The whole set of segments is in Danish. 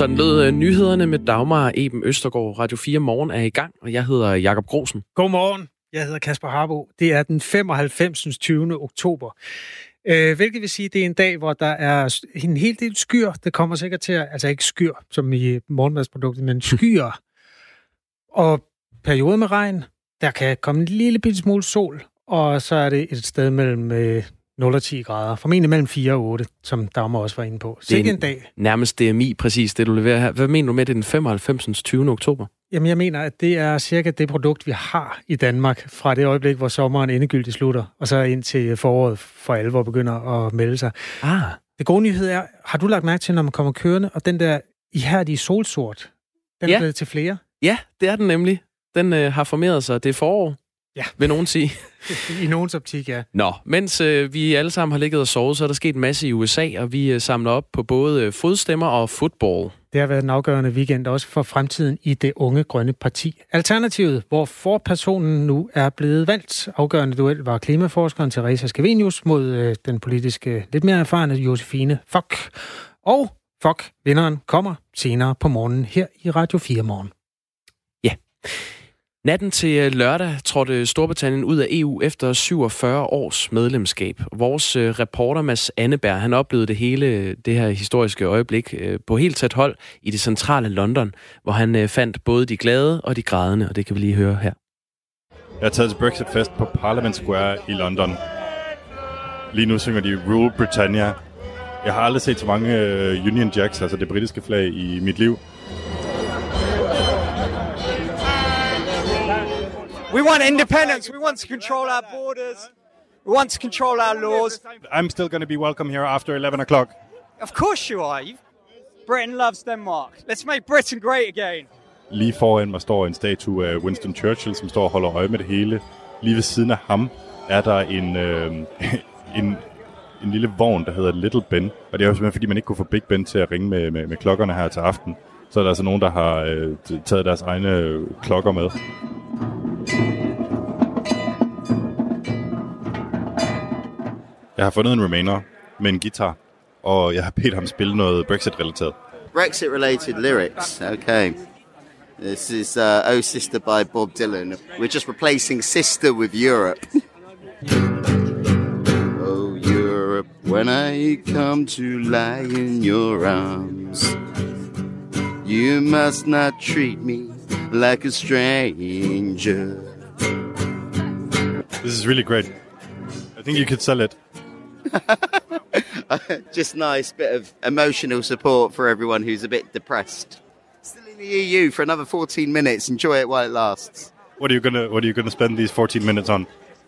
Sådan lød uh, nyhederne med Dagmar Eben Østergaard. Radio 4 Morgen er i gang, og jeg hedder Jakob Grosen. Godmorgen. Jeg hedder Kasper Harbo. Det er den 95. 20. oktober. Øh, hvilket vil sige, at det er en dag, hvor der er en hel del skyr. Det kommer sikkert til at, altså ikke skyr, som i morgenmadsproduktet, men skyer. og perioder med regn. Der kan komme en lille bitte smule sol, og så er det et sted mellem øh, 0 og 10 grader. Formentlig mellem 4 og 8, som Dagmar også var inde på. Så ikke en dag. Nærmest DMI, præcis det du leverer her. Hvad mener du med, det den 95. 20. oktober? Jamen, jeg mener, at det er cirka det produkt, vi har i Danmark fra det øjeblik, hvor sommeren endegyldigt slutter, og så indtil foråret for alvor begynder at melde sig. Ah. Det gode nyhed er, har du lagt mærke til, når man kommer kørende, og den der ihærdige solsort, den ja. er blevet til flere? Ja, det er den nemlig. Den øh, har formeret sig. Det er forår, ja. vil nogen sige. I nogens optik, ja. Nå, mens øh, vi alle sammen har ligget og sovet, så er der sket en masse i USA, og vi øh, samler op på både øh, fodstemmer og fodbold. Det har været en afgørende weekend også for fremtiden i det unge grønne parti. Alternativet, hvor forpersonen nu er blevet valgt. Afgørende duel var klimaforskeren Teresa Scavenius mod øh, den politiske lidt mere erfarne Josefine Fock. Og Fock, vinderen, kommer senere på morgenen her i Radio 4 morgen. Ja. Natten til øh, lørdag trådte Storbritannien ud af EU efter 47 års medlemskab. Vores øh, reporter Mads Anneberg, han oplevede det hele det her historiske øjeblik øh, på helt tæt hold i det centrale London, hvor han fandt både de glade og de grædende, og det kan vi lige høre her. Jeg er taget til Brexit Fest på Parliament Square i London. Lige nu synger de Rule Britannia. Jeg har aldrig set så mange Union Jacks, altså det britiske flag, i mit liv. We want independence. We want to control our borders. We want to control our laws. I'm still going to be welcome here after 11 o'clock. Of course you are. Britain loves Denmark. Let's make Britain great again. Lige foran mig står en statue af Winston Churchill, som står og holder øje med det hele. Lige ved siden af ham er der en, øh, en, en lille vogn, der hedder Little Ben. Og det er jo simpelthen, fordi man ikke kunne få Big Ben til at ringe med, med, med klokkerne her til aften. Så er der altså nogen, der har øh, taget deres egne klokker med. Jeg har fundet en remainer med en guitar, og jeg har bedt ham spille noget Brexit-relateret. Brexit-related lyrics, okay. This is uh, Oh Sister by Bob Dylan. We're just replacing sister with Europe. oh Europe, when I come to lie in your arms, you must not treat me like a stranger. This is really great. I think you could sell it. Just nice bit of emotional support for everyone who's a bit depressed. Still in the EU for another 14 minutes. Enjoy it while it lasts. What are you gonna What are you gonna spend these 14 minutes on?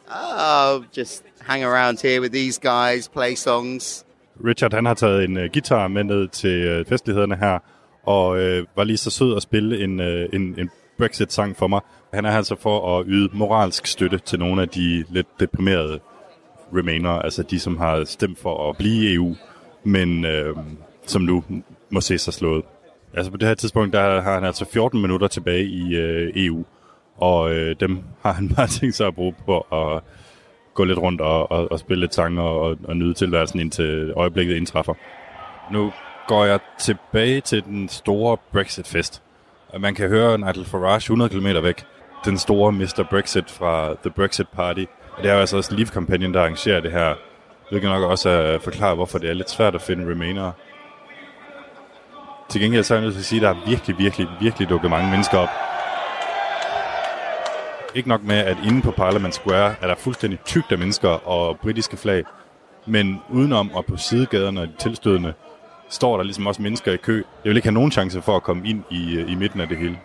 Oh, just hang around here with these guys, play songs. Richard han har taget en uh, guitar med ned til uh, festlighederne her, og uh, var lige så sød at spille en, uh, en, en Brexit-sang for mig. Han er altså for at yde moralsk støtte til nogle af de lidt deprimerede Remainer, altså de, som har stemt for at blive i EU, men øh, som nu må se sig slået. Altså på det her tidspunkt, der har han altså 14 minutter tilbage i øh, EU, og øh, dem har han bare tænkt sig at bruge på at gå lidt rundt og, og, og spille lidt sange og, og nyde tilværelsen indtil øjeblikket indtræffer. Nu går jeg tilbage til den store Brexit-fest. Man kan høre Nigel Farage 100 km væk. Den store Mr. Brexit fra The Brexit Party – og det er jo altså også Leave-kampagnen, der arrangerer det her. Det kan nok også forklare, hvorfor det er lidt svært at finde remainer. Til gengæld så er jeg nødt til at sige, at der er virkelig, virkelig, virkelig dukket mange mennesker op. Ikke nok med, at inde på Parliament Square er der fuldstændig tygt af mennesker og britiske flag. Men udenom og på sidegaderne og de tilstødende, står der ligesom også mennesker i kø. Jeg vil ikke have nogen chance for at komme ind i, øh, i midten af det hele.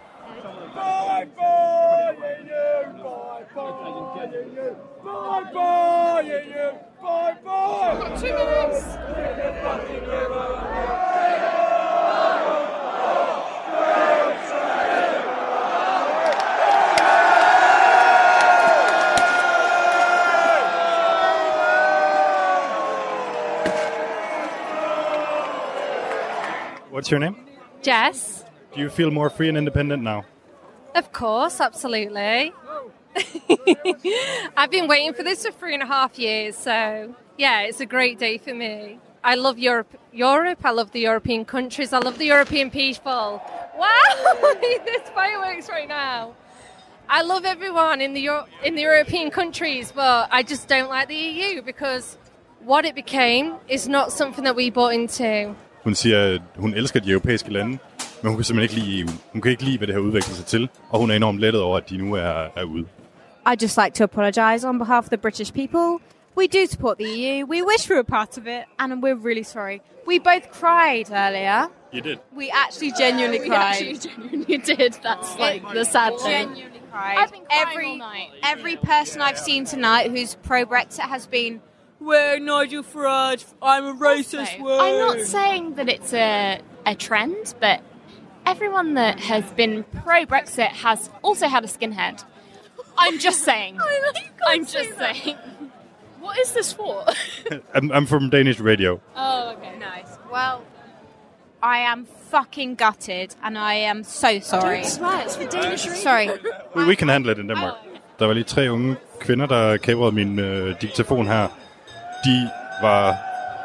What's your name? Jess. Do you feel more free and independent now? Of course, absolutely. I've been waiting for this for three and a half years, so yeah, it's a great day for me. I love Europe. Europe. I love the European countries. I love the European people. Wow, there's fireworks right now. I love everyone in the Euro- in the European countries, but I just don't like the EU because what it became is not something that we bought into. Hun siger, at hun elsker de europæiske lande, men hun kan simpelthen ikke lide EU. Hun kan ikke lide, hvad det har udviklet sig til, og hun er enormt lettet over, at de nu er, er ude. I'd just like to apologise on behalf of the British people. We do support the EU. We wish we were part of it, and we're really sorry. We both cried earlier. You did. We actually genuinely We cried. actually genuinely did. That's oh like the sad thing. genuinely cried. I've been crying every all night. every person I've seen tonight who's pro Brexit has been. We're Nigel Farage. I'm a racist. I'm not saying that it's a, a trend, but everyone that has been pro Brexit has also had a skinhead. I'm just saying. I'm just saying. What is this for? I'm, I'm from Danish radio. oh, okay. Nice. Well, I am fucking gutted, and I am so sorry. swear, it's for Danish Sorry. We, we can handle it in Denmark. Der var lige tre unge kvinder, der kabrede min øh, diktafon her. De var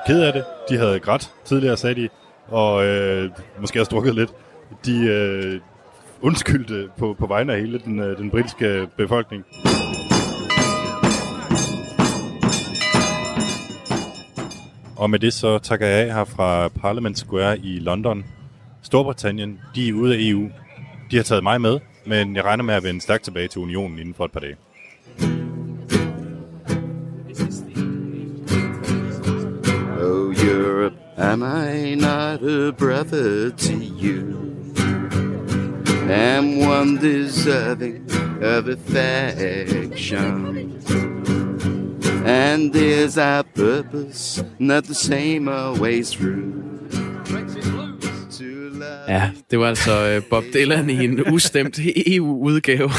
ked af det. De havde grædt tidligere, sagde de, og øh, måske også drukket lidt. De øh, undskyldte på, på vegne af hele den, øh, den britiske befolkning. Og med det så takker jeg af her fra Parliament Square i London. Storbritannien, de er ude af EU. De har taget mig med, men jeg regner med at vende stærkt tilbage til unionen inden for et par dage. Oh, Europe, am I not a brother to you? Am one deserving of affection? And is our purpose not the same always through? Ja, det var altså øh, Bob Dylan i en ustemt EU-udgave.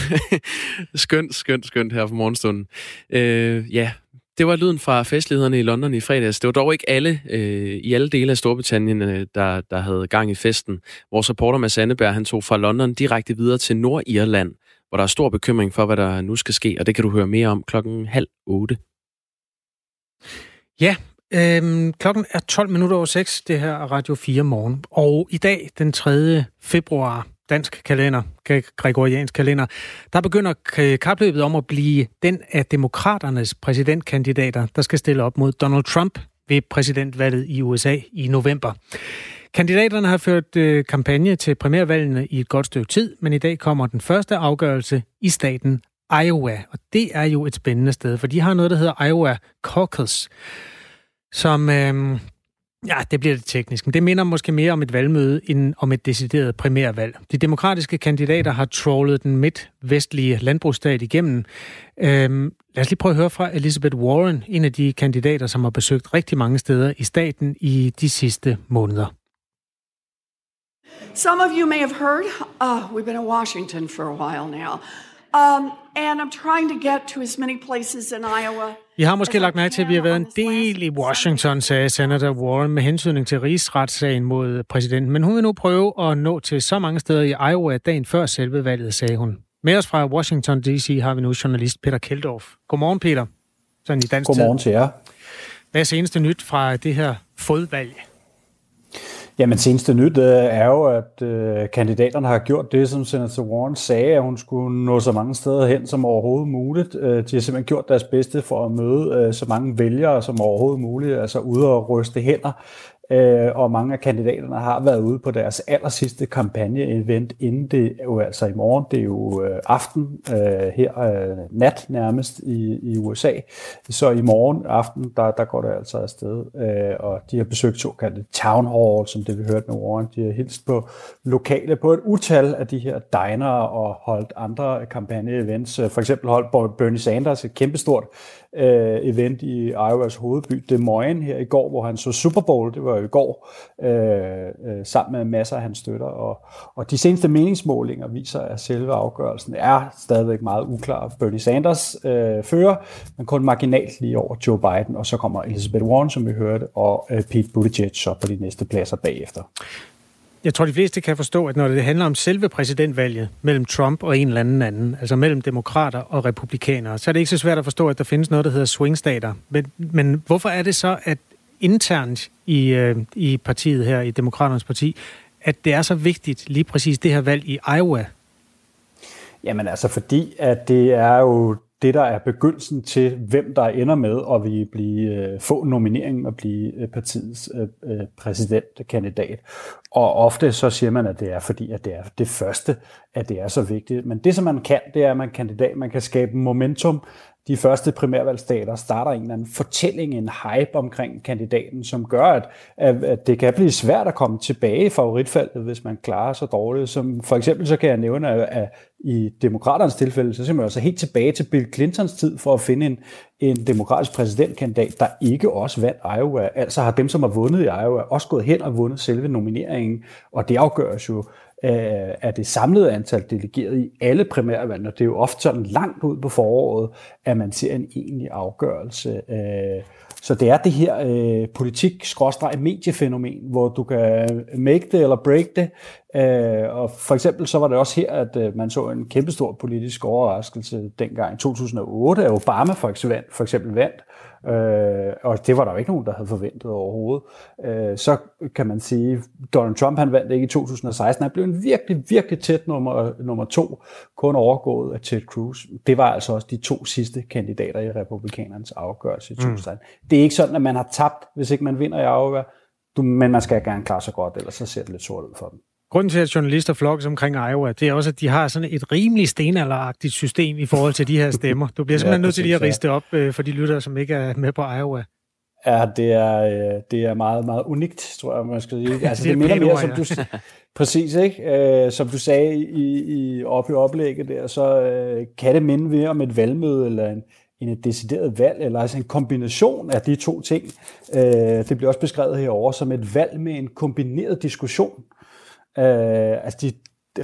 skønt, skønt, skønt her fra morgenstunden. Øh, ja, det var lyden fra festlighederne i London i fredags. Det var dog ikke alle øh, i alle dele af Storbritannien, øh, der, der havde gang i festen. Vores reporter Mads Anneberg, han tog fra London direkte videre til Nordirland, hvor der er stor bekymring for, hvad der nu skal ske, og det kan du høre mere om klokken halv otte. Ja, øhm, klokken er 12 minutter over 6, det her er Radio 4 morgen. Og i dag, den 3. februar, dansk kalender, gregoriansk kalender, der begynder kapløbet om at blive den af demokraternes præsidentkandidater, der skal stille op mod Donald Trump ved præsidentvalget i USA i november. Kandidaterne har ført øh, kampagne til primærvalgene i et godt stykke tid, men i dag kommer den første afgørelse i staten Iowa. Og det er jo et spændende sted, for de har noget, der hedder Iowa Caucus, som... Øh, Ja, det bliver det teknisk, men det minder måske mere om et valgmøde end om et decideret primærvalg. De demokratiske kandidater har trollet den midtvestlige landbrugsstat igennem. Øh, lad os lige prøve at høre fra Elizabeth Warren, en af de kandidater, som har besøgt rigtig mange steder i staten i de sidste måneder. Some of you may have heard, uh, we've been in Washington for a while now. Um, and I'm trying to get to as many places in Iowa. I har måske lagt mærke til, at vi har været en del i Washington, sagde Senator Warren med hensynning til rigsretssagen mod præsidenten. Men hun vil nu prøve at nå til så mange steder i Iowa dagen før selve valget, sagde hun. Med os fra Washington D.C. har vi nu journalist Peter Keldorf. Godmorgen, Peter. Sådan i dansk Godmorgen tid. til jer. Hvad er seneste nyt fra det her fodvalg? Jamen, seneste nyt øh, er jo, at øh, kandidaterne har gjort det, som Senator Warren sagde, at hun skulle nå så mange steder hen som overhovedet muligt. Øh, de har simpelthen gjort deres bedste for at møde øh, så mange vælgere som overhovedet muligt, altså ude og ryste hænder. Øh, og mange af kandidaterne har været ude på deres aller sidste kampagne-event, inden det jo altså i morgen, det er jo øh, aften øh, her, øh, nat nærmest i, i USA. Så i morgen aften, der, der går det altså afsted, øh, og de har besøgt såkaldte town hall, som det vi hørte med Warren. De har hilst på lokale, på et utal af de her diner og holdt andre kampagne-events. Øh, for eksempel holdt Bernie Sanders et kæmpestort øh, event i Iowas hovedby Des Moines her i går, hvor han så Super Bowl, det var jo i går, øh, øh, sammen med masser af hans støtter. Og, og de seneste meningsmålinger viser, at selve afgørelsen er stadigvæk meget uklar. Bernie Sanders øh, fører, men kun marginalt lige over Joe Biden, og så kommer Elizabeth Warren, som vi hørte, og øh, Pete Buttigieg så på de næste pladser bagefter. Jeg tror, de fleste kan forstå, at når det handler om selve præsidentvalget mellem Trump og en eller anden anden, altså mellem demokrater og republikanere, så er det ikke så svært at forstå, at der findes noget, der hedder swingstater. Men, men hvorfor er det så, at internt i, øh, i partiet her, i Demokraternes parti, at det er så vigtigt lige præcis det her valg i Iowa? Jamen altså fordi, at det er jo det, der er begyndelsen til, hvem der ender med at vi blive, øh, få nomineringen og blive øh, partiets øh, øh, præsidentkandidat. Og ofte så siger man, at det er fordi, at det er det første, at det er så vigtigt. Men det, som man kan, det er, at man kandidat, man kan skabe momentum de første primærvalgstater starter en eller anden fortælling, en hype omkring kandidaten, som gør, at, at det kan blive svært at komme tilbage i favoritfeltet, hvis man klarer sig dårligt. Som for eksempel så kan jeg nævne, at i demokraternes tilfælde, så ser man altså helt tilbage til Bill Clintons tid for at finde en, en demokratisk præsidentkandidat, der ikke også vandt Iowa. Altså har dem, som har vundet i Iowa, også gået hen og vundet selve nomineringen, og det afgøres jo af øh, det samlede antal delegerede i alle primærvalg, og det er jo ofte sådan langt ud på foråret, at man ser en egentlig afgørelse. Øh, så det er det her øh, politik-mediefænomen, hvor du kan make det eller break det. Øh, og for eksempel så var det også her, at man så en kæmpestor politisk overraskelse dengang i 2008, at Obama for eksempel, for eksempel vandt. Øh, og det var der jo ikke nogen, der havde forventet overhovedet. Øh, så kan man sige, Donald Trump han vandt ikke i 2016. Han blev en virkelig, virkelig tæt nummer, nummer to, kun overgået af Ted Cruz. Det var altså også de to sidste kandidater i republikanernes afgørelse i 2016. Mm. Det er ikke sådan, at man har tabt, hvis ikke man vinder i Iowa, men man skal gerne klare sig godt, ellers så ser det lidt sort ud for dem. Grunden til, at journalister flokkes omkring Iowa, det er også, at de har sådan et rimelig stenalderagtigt system i forhold til de her stemmer. Du bliver simpelthen ja, nødt til lige at riste op øh, for de lyttere, som ikke er med på Iowa. Ja, det er, øh, det er meget, meget unikt, tror jeg, man skal sige. Altså, det, det minder mere, som du, præcis, ikke? Øh, som du sagde i, i, op i oplægget der, så øh, kan det minde mere om et valgmøde eller en, en et decideret valg, eller altså en kombination af de to ting. Øh, det bliver også beskrevet herover som et valg med en kombineret diskussion. Øh, altså de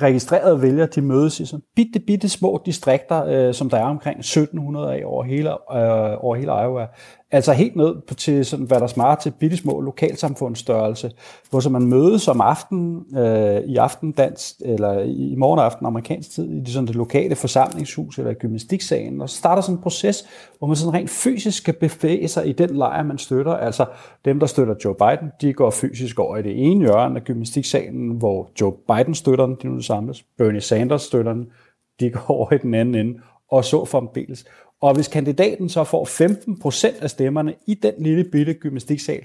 registrerede vælgere, de mødes i sådan bitte, bitte små distrikter, øh, som der er omkring 1700 af over hele, øh, over hele Iowa. Altså helt ned til, sådan, hvad der smager til bitte små lokalsamfundsstørrelse, hvor så man mødes om aften, øh, i aftendans, eller i morgenaften amerikansk tid, i det, sådan det lokale forsamlingshus eller gymnastiksalen, og så starter sådan en proces, hvor man sådan rent fysisk skal bevæge sig i den lejr, man støtter. Altså dem, der støtter Joe Biden, de går fysisk over i det ene hjørne af gymnastiksalen, hvor Joe Biden støtter den, de nu samles. Bernie Sanders støtter den, de går over i den anden ende, og så fremdeles. Og hvis kandidaten så får 15% af stemmerne i den lille bitte gymnastiksal,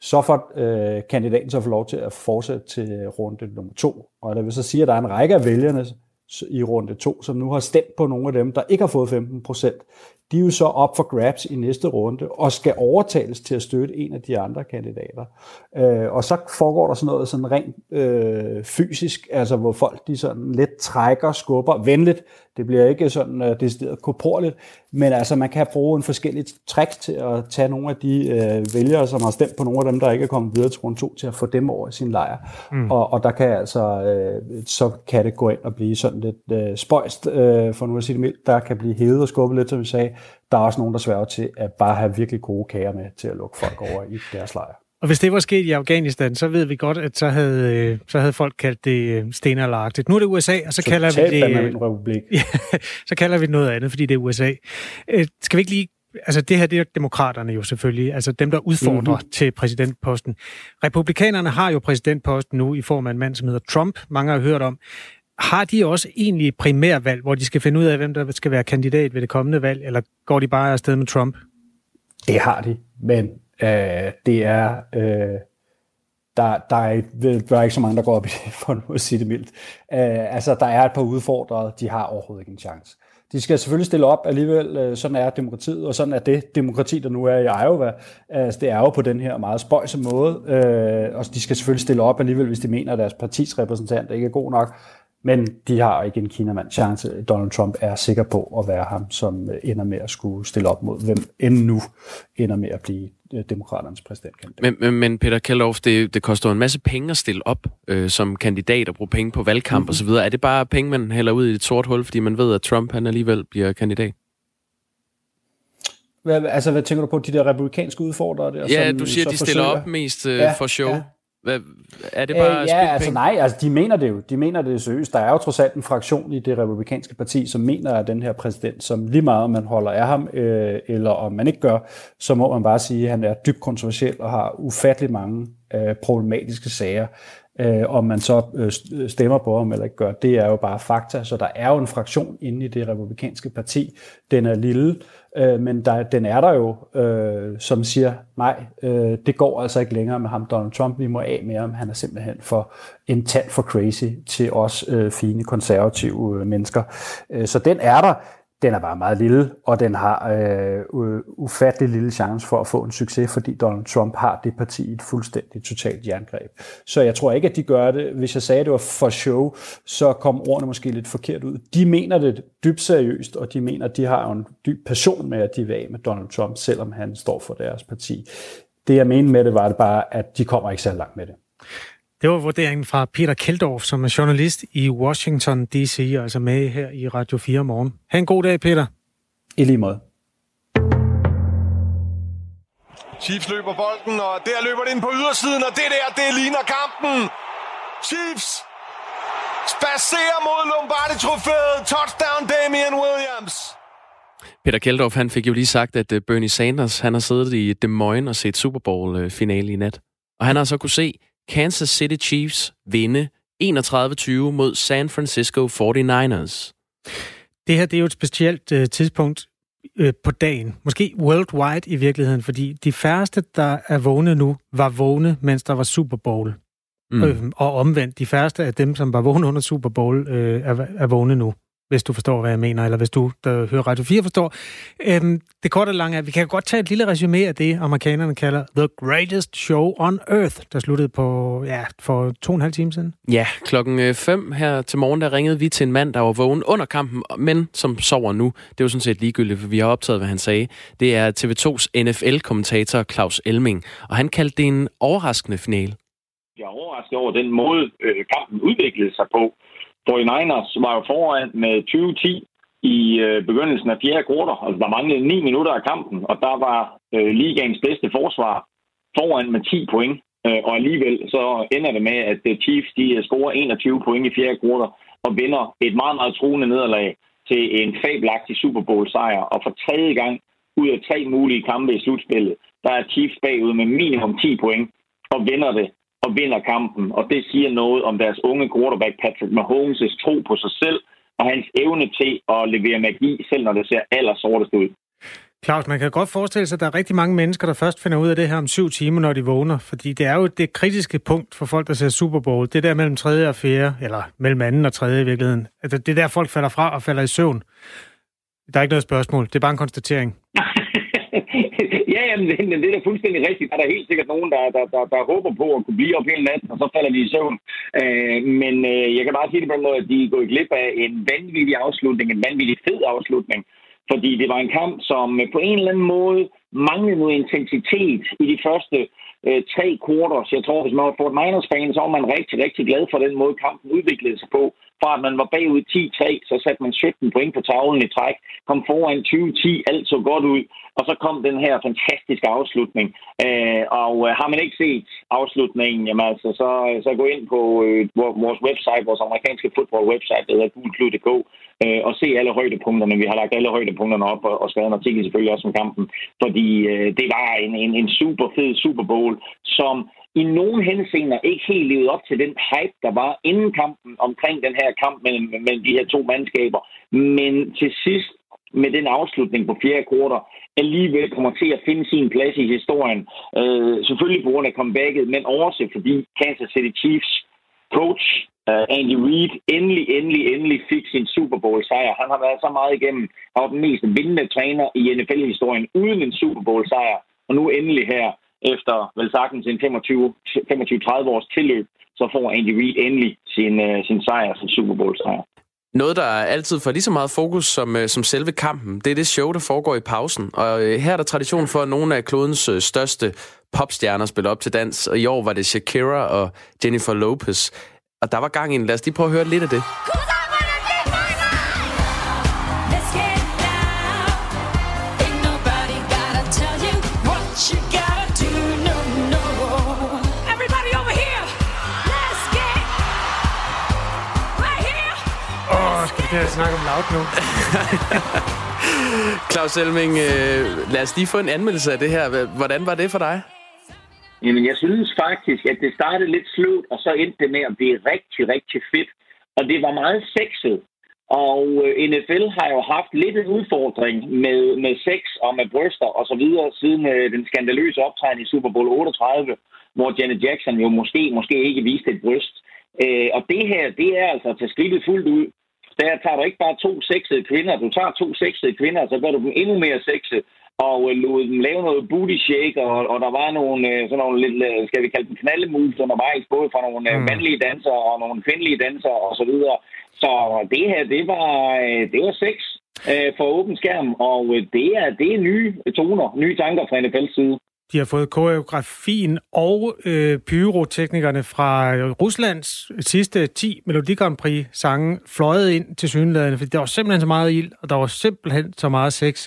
så får øh, kandidaten så få lov til at fortsætte til runde nummer to. Og det vil så sige, at der er en række af vælgerne i runde to, som nu har stemt på nogle af dem, der ikke har fået 15 de er jo så op for grabs i næste runde, og skal overtales til at støtte en af de andre kandidater. Øh, og så foregår der sådan noget sådan rent øh, fysisk, altså hvor folk de sådan lidt trækker, skubber, venligt, det bliver ikke sådan uh, decideret korporligt, men altså man kan bruge en forskellig trick til at tage nogle af de uh, vælgere, som har stemt på nogle af dem, der ikke er kommet videre til runde 2, til at få dem over i sin lejr. Mm. Og, og der kan altså, uh, så kan det gå ind og blive sådan lidt uh, spøjst, uh, for nu at sige det mildt, der kan blive hævet og skubbet lidt, som vi sagde. Der er også nogen, der sværger til at bare have virkelig gode kager med til at lukke folk over i deres lejr. Og hvis det var sket i Afghanistan, så ved vi godt, at så havde, øh, så havde folk kaldt det øh, stenalderagtigt. Nu er det USA, og så Total kalder vi det... republik. Ja, så kalder vi det noget andet, fordi det er USA. Øh, skal vi ikke lige... Altså det her, det er demokraterne jo selvfølgelig, altså dem, der udfordrer mm-hmm. til præsidentposten. Republikanerne har jo præsidentposten nu i form af en mand, som hedder Trump, mange har hørt om. Har de også egentlig primærvalg, hvor de skal finde ud af, hvem der skal være kandidat ved det kommende valg, eller går de bare afsted med Trump? Det har de, men Øh, det er... Øh, der, der, er, der er ikke så mange, der går op i det, for at sige det mildt. Øh, altså, der er et par udfordrere, de har overhovedet ikke en chance. De skal selvfølgelig stille op alligevel, øh, sådan er demokratiet, og sådan er det demokrati, der nu er i Iowa. Altså, det er jo på den her meget spøjse måde, øh, og de skal selvfølgelig stille op alligevel, hvis de mener, at deres partis repræsentant ikke er god nok. Men de har ikke en kinamand chance. Donald Trump er sikker på at være ham, som ender med at skulle stille op mod, hvem end nu ender med at blive øh, demokraternes præsidentkandidat. Men, men, Peter Kelloff, det, det koster en masse penge at stille op øh, som kandidat og bruge penge på valgkamp mm-hmm. osv. Er det bare penge, man hælder ud i et sort hul, fordi man ved, at Trump han alligevel bliver kandidat? Hvad, altså, hvad tænker du på, de der republikanske udfordrere der? Ja, som, du siger, de stiller forsøger? op mest øh, ja, for show. Ja. Hvad, er det bare øh, Ja, altså nej, altså de mener det jo. De mener det seriøst. Der er jo trods alt en fraktion i det republikanske parti, som mener, at den her præsident, som lige meget om man holder af ham, øh, eller om man ikke gør, så må man bare sige, at han er dybt kontroversiel og har ufattelig mange øh, problematiske sager. Øh, om man så øh, stemmer på ham eller ikke gør, det er jo bare fakta. Så der er jo en fraktion inde i det republikanske parti. Den er lille, øh, men der, den er der jo, øh, som siger, nej, øh, det går altså ikke længere med ham, Donald Trump. Vi må af med ham. Han er simpelthen for en tand for crazy til os øh, fine konservative øh, mennesker. Øh, så den er der den er bare meget lille, og den har øh, ufattelig lille chance for at få en succes, fordi Donald Trump har det parti et fuldstændig totalt jerngreb. Så jeg tror ikke, at de gør det. Hvis jeg sagde, at det var for show, så kom ordene måske lidt forkert ud. De mener det dybt seriøst, og de mener, at de har en dyb passion med, at de vil af med Donald Trump, selvom han står for deres parti. Det jeg mener med det, var det bare, at de kommer ikke så langt med det. Det var vurderingen fra Peter Keldorf, som er journalist i Washington D.C., altså med her i Radio 4 morgen. Ha' en god dag, Peter. I lige måde. Chiefs løber bolden, og der løber det ind på ydersiden, og det der, det ligner kampen. Chiefs spacerer mod Lombardi-trofæet. Touchdown Damian Williams. Peter Keldorf, han fik jo lige sagt, at øh, Bernie Sanders, han har siddet i Des Moines og set Super Bowl-finale i nat. Og han har så kunne se Kansas City Chiefs vinde 31-20 mod San Francisco 49ers. Det her det er jo et specielt uh, tidspunkt uh, på dagen. Måske worldwide i virkeligheden, fordi de færreste, der er vågne nu, var vågne, mens der var Super Bowl. Mm. Øh, og omvendt, de færreste af dem, som var vågne under Super Bowl, øh, er, er vågne nu hvis du forstår, hvad jeg mener, eller hvis du, der hører Radio 4, forstår. Øhm, det korte og lange er, at vi kan godt tage et lille resume af det, amerikanerne kalder The Greatest Show on Earth, der sluttede på, ja, for to og en halv time siden. Ja, klokken 5 her til morgen, der ringede vi til en mand, der var vågen under kampen, men som sover nu. Det er jo sådan set ligegyldigt, for vi har optaget, hvad han sagde. Det er TV2's NFL-kommentator Claus Elming, og han kaldte det en overraskende finale. Jeg er overrasket over den måde, øh, kampen udviklede sig på. 49ers var jo foran med 2010 i øh, begyndelsen af fjerde kvartal. Altså, der manglede 9 minutter af kampen, og der var øh, ligaens bedste forsvar foran med 10 point. Øh, og alligevel så ender det med, at øh, Chiefs de øh, scorer 21 point i fjerde kvartal og vinder et meget, meget truende nederlag til en fabelagtig Super Bowl sejr. Og for tredje gang ud af tre mulige kampe i slutspillet, der er Chiefs bagud med minimum 10 point og vinder det og vinder kampen. Og det siger noget om deres unge quarterback Patrick Mahomes' tro på sig selv og hans evne til at levere magi, selv når det ser allersortest ud. Claus, man kan godt forestille sig, at der er rigtig mange mennesker, der først finder ud af det her om syv timer, når de vågner. Fordi det er jo det kritiske punkt for folk, der ser Super Bowl. Det der mellem tredje og fjerde, eller mellem anden og tredje i virkeligheden. Altså, det er der, folk falder fra og falder i søvn. Der er ikke noget spørgsmål. Det er bare en konstatering. ja, jamen, det, det er da fuldstændig rigtigt. Der er der helt sikkert nogen, der, der, der, der håber på at kunne blive op hele natten, og så falder de i søvn. Øh, men øh, jeg kan bare sige det på en måde, at de er gået glip af en vanvittig afslutning, en vanvittig fed afslutning. Fordi det var en kamp, som på en eller anden måde manglede noget intensitet i de første øh, tre quarters. Jeg tror, hvis man var Fort Miners-fan, så var man rigtig, rigtig glad for den måde, kampen udviklede sig på. Fra at man var bagud 10-3, så satte man 17 point på tavlen i træk, kom foran 20-10, alt så godt ud, og så kom den her fantastiske afslutning. Øh, og øh, har man ikke set afslutningen, jamen altså, så, øh, så gå ind på øh, vores website, vores amerikanske football-website, der hedder gulklud.dk, øh, og se alle højdepunkterne. Vi har lagt alle højdepunkterne op og, og skrevet en artikel selvfølgelig også om kampen, fordi øh, det var en, en, en super fed Super Bowl, som i nogen henseender ikke helt levede op til den hype, der var inden kampen omkring den her kamp mellem, mellem de her to mandskaber. Men til sidst, med den afslutning på fjerde kvartal, alligevel kommer til at finde sin plads i historien. Øh, selvfølgelig på grund af comebacket, men også fordi Kansas City Chiefs coach uh, Andy Reid endelig, endelig, endelig fik sin Super Bowl sejr. Han har været så meget igennem, og den mest vindende træner i NFL-historien uden en Super Bowl sejr. Og nu endelig her, efter vel sagtens en 25-30 års tilløb, så får Andy Reid endelig sin, uh, sin sejr, sin Super Bowl sejr. Noget, der altid får lige så meget fokus som, øh, som selve kampen, det er det show, der foregår i pausen. Og øh, her er der tradition for, at nogle af klodens største popstjerner spiller op til dans. Og i år var det Shakira og Jennifer Lopez. Og der var gang i den. Lad os lige prøve at høre lidt af det. snakke loud nu. Claus Elming, øh, lad os lige få en anmeldelse af det her. Hvordan var det for dig? Jamen, jeg synes faktisk, at det startede lidt sløvt, og så endte det med at blive rigtig, rigtig fedt. Og det var meget sexet. Og øh, NFL har jo haft lidt en udfordring med, med sex og med bryster og så videre, siden øh, den skandaløse optræden i Super Bowl 38, hvor Janet Jackson jo måske, måske ikke viste et bryst. Øh, og det her, det er altså at tage skridtet fuldt ud. Der tager du ikke bare to sexede kvinder, du tager to sexede kvinder, og så gør du dem endnu mere sexede, og øh, lod dem lave noget booty shake, og, og der var nogle, øh, sådan nogle lidt, øh, skal vi kalde dem knaldemoves undervejs, både fra nogle øh, Mm. mandlige dansere og nogle kvindelige dansere og så videre. Så det her, det var, øh, det var sex øh, for åben skærm, og øh, det er, det er nye toner, nye tanker fra NFL's side. De har fået koreografien og øh, pyroteknikerne fra Ruslands sidste 10 Melodi Grand Prix sange fløjet ind til synlædende, fordi der var simpelthen så meget ild, og der var simpelthen så meget sex.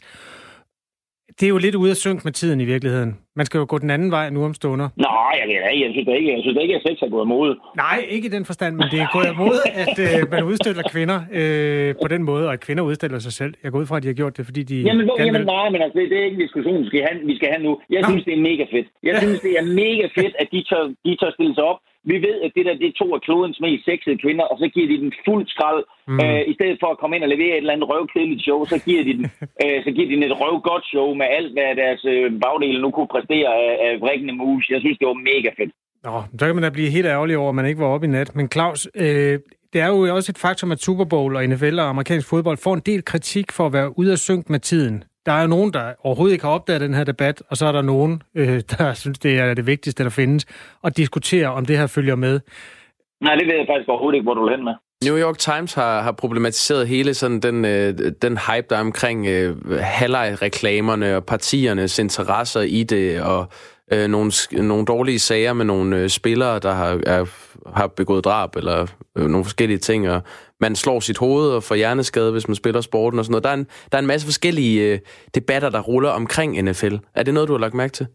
Det er jo lidt ude af synk med tiden i virkeligheden. Man skal jo gå den anden vej nu om stunder. Nej, jeg ved ikke. Jeg synes ikke, jeg synes ikke at sex er gået imod. Nej, ikke i den forstand, men det er gået imod, at øh, man udstiller kvinder øh, på den måde, og at kvinder udstiller sig selv. Jeg går ud fra, at de har gjort det, fordi de Jamen, hvor, jamen vil- nej, men altså, det, det er ikke en diskussion, vi skal have, vi skal have nu. Jeg synes, det er mega fedt. Jeg synes, det er mega fedt, at de tør, de tør stille sig op. Vi ved, at det der det er to af klodens mest sexede kvinder, og så giver de den fuld skrald. Mm. Øh, I stedet for at komme ind og levere et eller andet røvkedeligt show, så giver de den, øh, så giver de den et røvgodt show med alt, hvad deres øh, bagdel nu kunne præstere af, af vrikkende mus. Jeg synes, det var mega fedt. Nå, så kan man da blive helt ærgerlig over, at man ikke var oppe i nat. Men Claus, øh, det er jo også et faktum, at Super Bowl og NFL og amerikansk fodbold får en del kritik for at være ude af synk med tiden. Der er jo nogen, der overhovedet ikke har opdaget den her debat, og så er der nogen, øh, der synes, det er det vigtigste, der findes, og diskutere, om det her følger med. Nej, det ved jeg faktisk overhovedet ikke, hvor du vil hen med. New York Times har, har problematiseret hele sådan den, øh, den hype, der er omkring øh, halvleg-reklamerne og partiernes interesser i det, og øh, nogle, nogle dårlige sager med nogle øh, spillere, der har, er, har begået drab, eller øh, nogle forskellige ting, og man slår sit hoved og får hjerneskade, hvis man spiller sporten og sådan noget. Der er en, der er en masse forskellige øh, debatter, der ruller omkring NFL. Er det noget, du har lagt mærke til?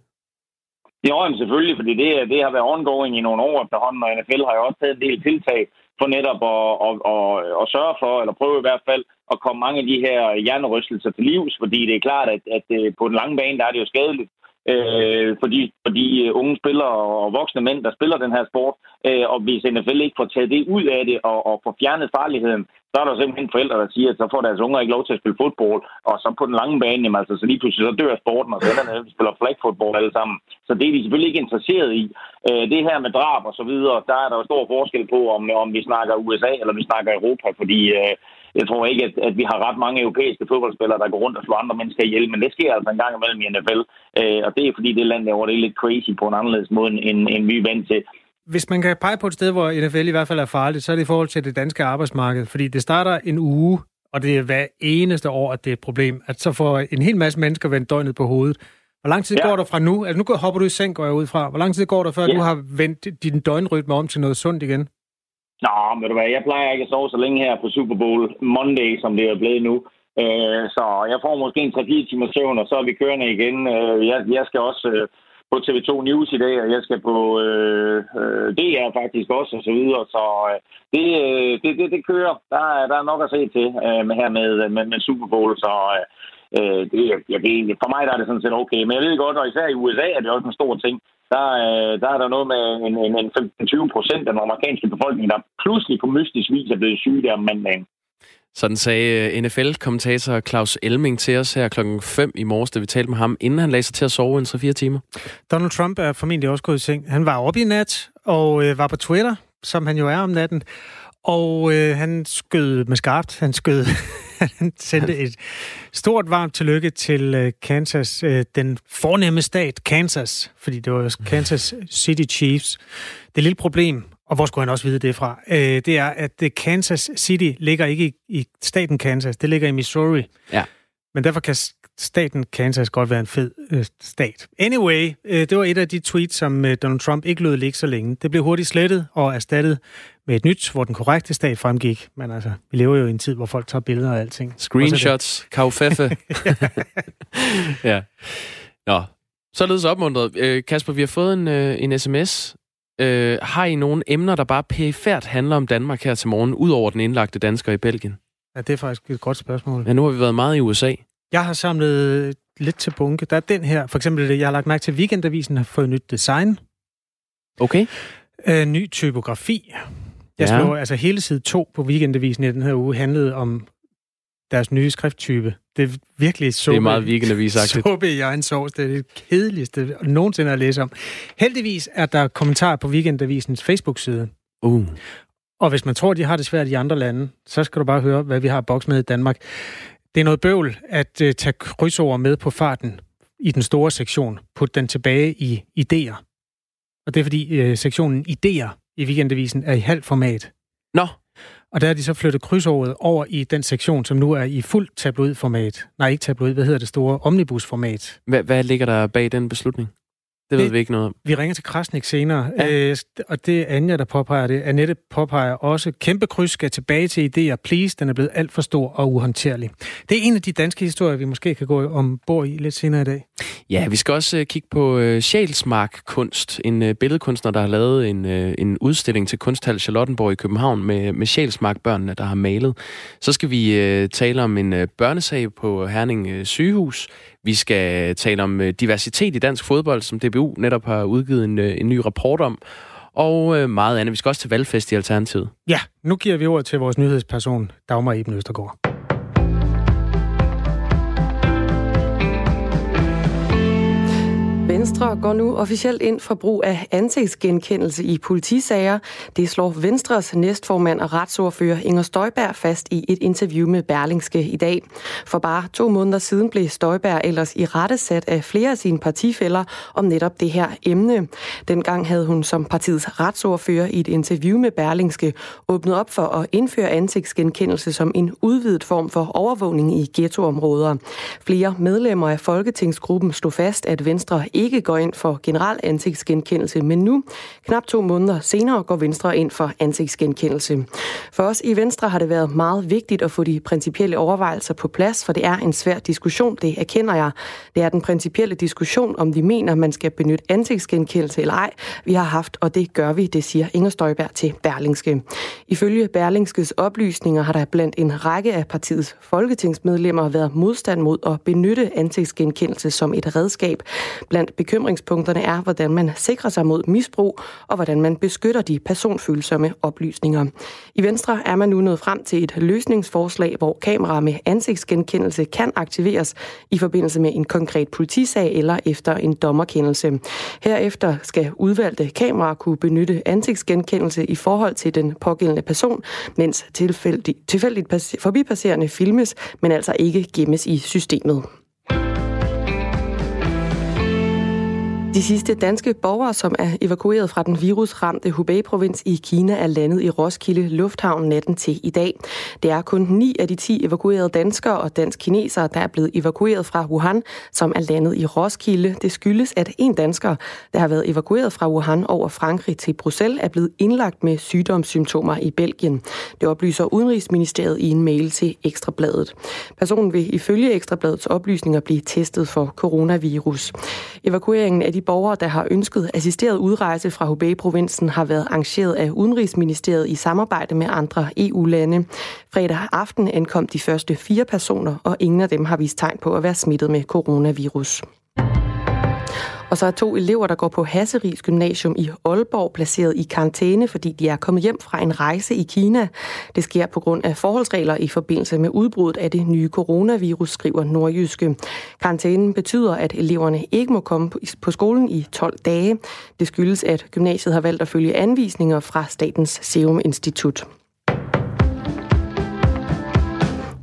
Jo, men selvfølgelig, fordi det, det har været ongoing i nogle år efterhånden, og NFL har jo også taget en del tiltag for netop at, at, at, at sørge for, eller prøve i hvert fald, at komme mange af de her hjernerystelser til livs, fordi det er klart, at, at øh, på den lange bane, der er det jo skadeligt øh, for, de, for de øh, unge spillere og voksne mænd, der spiller den her sport, øh, og hvis NFL ikke får taget det ud af det og, og får fjernet farligheden, så er der simpelthen forældre, der siger, at så får deres unger ikke lov til at spille fodbold, og så på den lange bane, jamen, altså, så lige pludselig så dør sporten, og så ender de spiller flag football alle sammen. Så det er de selvfølgelig ikke interesseret i. Øh, det her med drab og så videre, der er der jo stor forskel på, om, om vi snakker USA eller vi snakker Europa, fordi øh, jeg tror ikke, at, at vi har ret mange europæiske fodboldspillere, der går rundt og slår andre mennesker ihjel, men det sker altså en gang imellem i NFL, øh, og det er fordi det land derovre, det er lidt crazy på en anderledes måde, end, end vi er vant til. Hvis man kan pege på et sted, hvor NFL i hvert fald er farligt, så er det i forhold til det danske arbejdsmarked. Fordi det starter en uge, og det er hver eneste år, at det er et problem. At så får en hel masse mennesker vendt døgnet på hovedet. Hvor lang tid ja. Går der fra nu? Altså nu går- hopper du i seng, går jeg ud fra. Hvor lang tid går der, før. Ja. du har vendt din døgnrytme om til noget sundt igen? Nå, men du hvad, jeg plejer ikke at sove så længe her på Super Bowl Monday, som det er blevet nu. Øh, så jeg får måske en 3-4 timer søvn, og så er vi kørende igen. Øh, jeg, jeg skal også øh, på TV2 News i dag, og jeg skal på øh, øh, DR faktisk også, og så videre. Så øh, det, øh, det, det, det kører. Der, er- der er nok at se til øh, med her med, øh, med, med Super Bowl, så øh, øh det, jeg, jeg, ved- for mig der er det sådan set okay. Men jeg ved godt, og især i USA er det også en stor ting. Der, øh, der er der noget med en, en, en 15-20 procent af den amerikanske befolkning, der pludselig på mystisk vis er blevet syge der om mandagen. Sådan sagde øh, NFL-kommentator Claus Elming til os her klokken 5 i morges, da vi talte med ham, inden han lagde sig til at sove en 3-4 timer. Donald Trump er formentlig også gået i seng. Han var oppe i nat og øh, var på Twitter, som han jo er om natten. Og øh, han skød med skarpt. Han skød. han sendte et stort varmt tillykke til øh, Kansas, øh, den fornemme stat Kansas, fordi det var jo Kansas City Chiefs. Det lille problem, og hvor skulle han også vide det fra, øh, det er, at Kansas City ligger ikke i, i staten Kansas, det ligger i Missouri. Ja. Men derfor kan staten Kansas godt være en fed øh, stat. Anyway, øh, det var et af de tweets, som øh, Donald Trump ikke lod ligge så længe. Det blev hurtigt slettet og erstattet med et nyt, hvor den korrekte stat fremgik. Men altså, vi lever jo i en tid, hvor folk tager billeder af alting. Screenshots, kaufeffe. ja. Nå, således opmuntret. Øh, Kasper, vi har fået en, øh, en sms. Øh, har I nogle emner, der bare pæfærd handler om Danmark her til morgen, ud over den indlagte dansker i Belgien? Ja, det er faktisk et godt spørgsmål. Ja, nu har vi været meget i USA. Jeg har samlet lidt til bunke. Der er den her, for eksempel jeg har lagt mærke til, Weekendavisen har fået nyt design. Okay. Øh, ny typografi. Jeg Ja. slår, altså hele side 2 på Weekendavisen i den her uge handlede om deres nye skrifttype. Det er virkelig suppe, Det er meget weekendavisagtigt. suppe i egen sovs. Det er det kedeligste nogensinde at læse om. Heldigvis er der kommentarer på Weekendavisens Facebook-side. Uh. Og hvis man tror, de har det svært i andre lande, så skal du bare høre, hvad vi har boks med i Danmark. Det er noget bøvl at uh, tage krydsord med på farten i den store sektion. Put den tilbage i idéer. Og det er fordi uh, sektionen idéer i weekendavisen er i halvt format. Nå. Og der har de så flyttet krydsordet over i den sektion, som nu er i fuld tabloidformat. Nej, ikke tabloid, hvad hedder det store? Omnibusformat. Hvad, hvad ligger der bag den beslutning? Det ved Det- vi ikke noget om. Vi ringer til Krasnik senere, ja. øh, og det er Anja, der påpeger det. Annette påpeger også, kæmpe kryds skal tilbage til idéer. Please, den er blevet alt for stor og uhåndterlig. Det er en af de danske historier, vi måske kan gå ombord i lidt senere i dag. Ja, vi skal også øh, kigge på øh, Sjælsmark Kunst, en øh, billedkunstner, der har lavet en, øh, en udstilling til Kunsthal Charlottenborg i København med, med Sjælsmark-børnene, der har malet. Så skal vi øh, tale om en øh, børnesag på Herning øh, sygehus. Vi skal tale om øh, diversitet i dansk fodbold, som DBU netop har udgivet en, øh, en ny rapport om. Og øh, meget andet. Vi skal også til valgfest i Alternativet. Ja, nu giver vi ordet til vores nyhedsperson, Dagmar Eben Østergaard. Venstre går nu officielt ind for brug af ansigtsgenkendelse i politisager. Det slår Venstres næstformand og retsordfører Inger Støjberg fast i et interview med Berlingske i dag. For bare to måneder siden blev Støjberg ellers i rette sat af flere af sine partifælder om netop det her emne. Dengang havde hun som partiets retsordfører i et interview med Berlingske åbnet op for at indføre ansigtsgenkendelse som en udvidet form for overvågning i ghettoområder. Flere medlemmer af Folketingsgruppen stod fast, at Venstre ikke går ind for generel ansigtsgenkendelse, men nu, knap to måneder senere, går Venstre ind for ansigtsgenkendelse. For os i Venstre har det været meget vigtigt at få de principielle overvejelser på plads, for det er en svær diskussion, det erkender jeg. Det er den principielle diskussion, om vi mener, man skal benytte ansigtsgenkendelse eller ej, vi har haft, og det gør vi, det siger Inger Støjberg til Berlingske. Ifølge Berlingskes oplysninger har der blandt en række af partiets folketingsmedlemmer været modstand mod at benytte ansigtsgenkendelse som et redskab. Blandt bekymringspunkterne er, hvordan man sikrer sig mod misbrug, og hvordan man beskytter de personfølsomme oplysninger. I Venstre er man nu nået frem til et løsningsforslag, hvor kamera med ansigtsgenkendelse kan aktiveres i forbindelse med en konkret politisag eller efter en dommerkendelse. Herefter skal udvalgte kameraer kunne benytte ansigtsgenkendelse i forhold til den pågældende person, mens tilfældigt, tilfældigt forbipasserende filmes, men altså ikke gemmes i systemet. De sidste danske borgere, som er evakueret fra den virusramte Hubei-provins i Kina, er landet i Roskilde Lufthavn natten til i dag. Det er kun ni af de 10 evakuerede danskere og dansk-kinesere, der er blevet evakueret fra Wuhan, som er landet i Roskilde. Det skyldes, at en dansker, der har været evakueret fra Wuhan over Frankrig til Bruxelles, er blevet indlagt med sygdomssymptomer i Belgien. Det oplyser Udenrigsministeriet i en mail til Ekstrabladet. Personen vil ifølge Ekstrabladets oplysninger blive testet for coronavirus. Evakueringen af de borgere, der har ønsket assisteret udrejse fra Hubei-provinsen, har været arrangeret af Udenrigsministeriet i samarbejde med andre EU-lande. Fredag aften ankom de første fire personer, og ingen af dem har vist tegn på at være smittet med coronavirus. Og så er to elever, der går på Hasseris Gymnasium i Aalborg, placeret i karantæne, fordi de er kommet hjem fra en rejse i Kina. Det sker på grund af forholdsregler i forbindelse med udbruddet af det nye coronavirus, skriver Nordjyske. Karantænen betyder, at eleverne ikke må komme på skolen i 12 dage. Det skyldes, at gymnasiet har valgt at følge anvisninger fra Statens Serum Institut.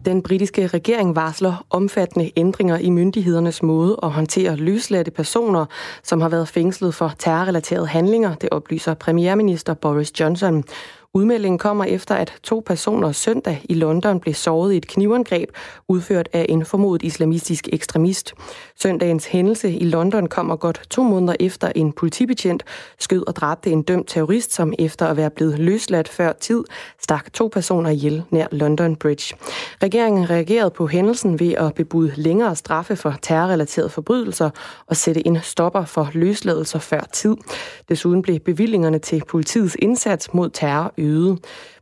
Den britiske regering varsler omfattende ændringer i myndighedernes måde at håndtere løsladte personer, som har været fængslet for terrorrelaterede handlinger, det oplyser premierminister Boris Johnson. Udmeldingen kommer efter, at to personer søndag i London blev såret i et knivangreb, udført af en formodet islamistisk ekstremist. Søndagens hændelse i London kommer godt to måneder efter en politibetjent skød og dræbte en dømt terrorist, som efter at være blevet løsladt før tid, stak to personer ihjel nær London Bridge. Regeringen reagerede på hændelsen ved at bebude længere straffe for terrorrelaterede forbrydelser og sætte en stopper for løsladelser før tid. Desuden blev bevillingerne til politiets indsats mod terror øget.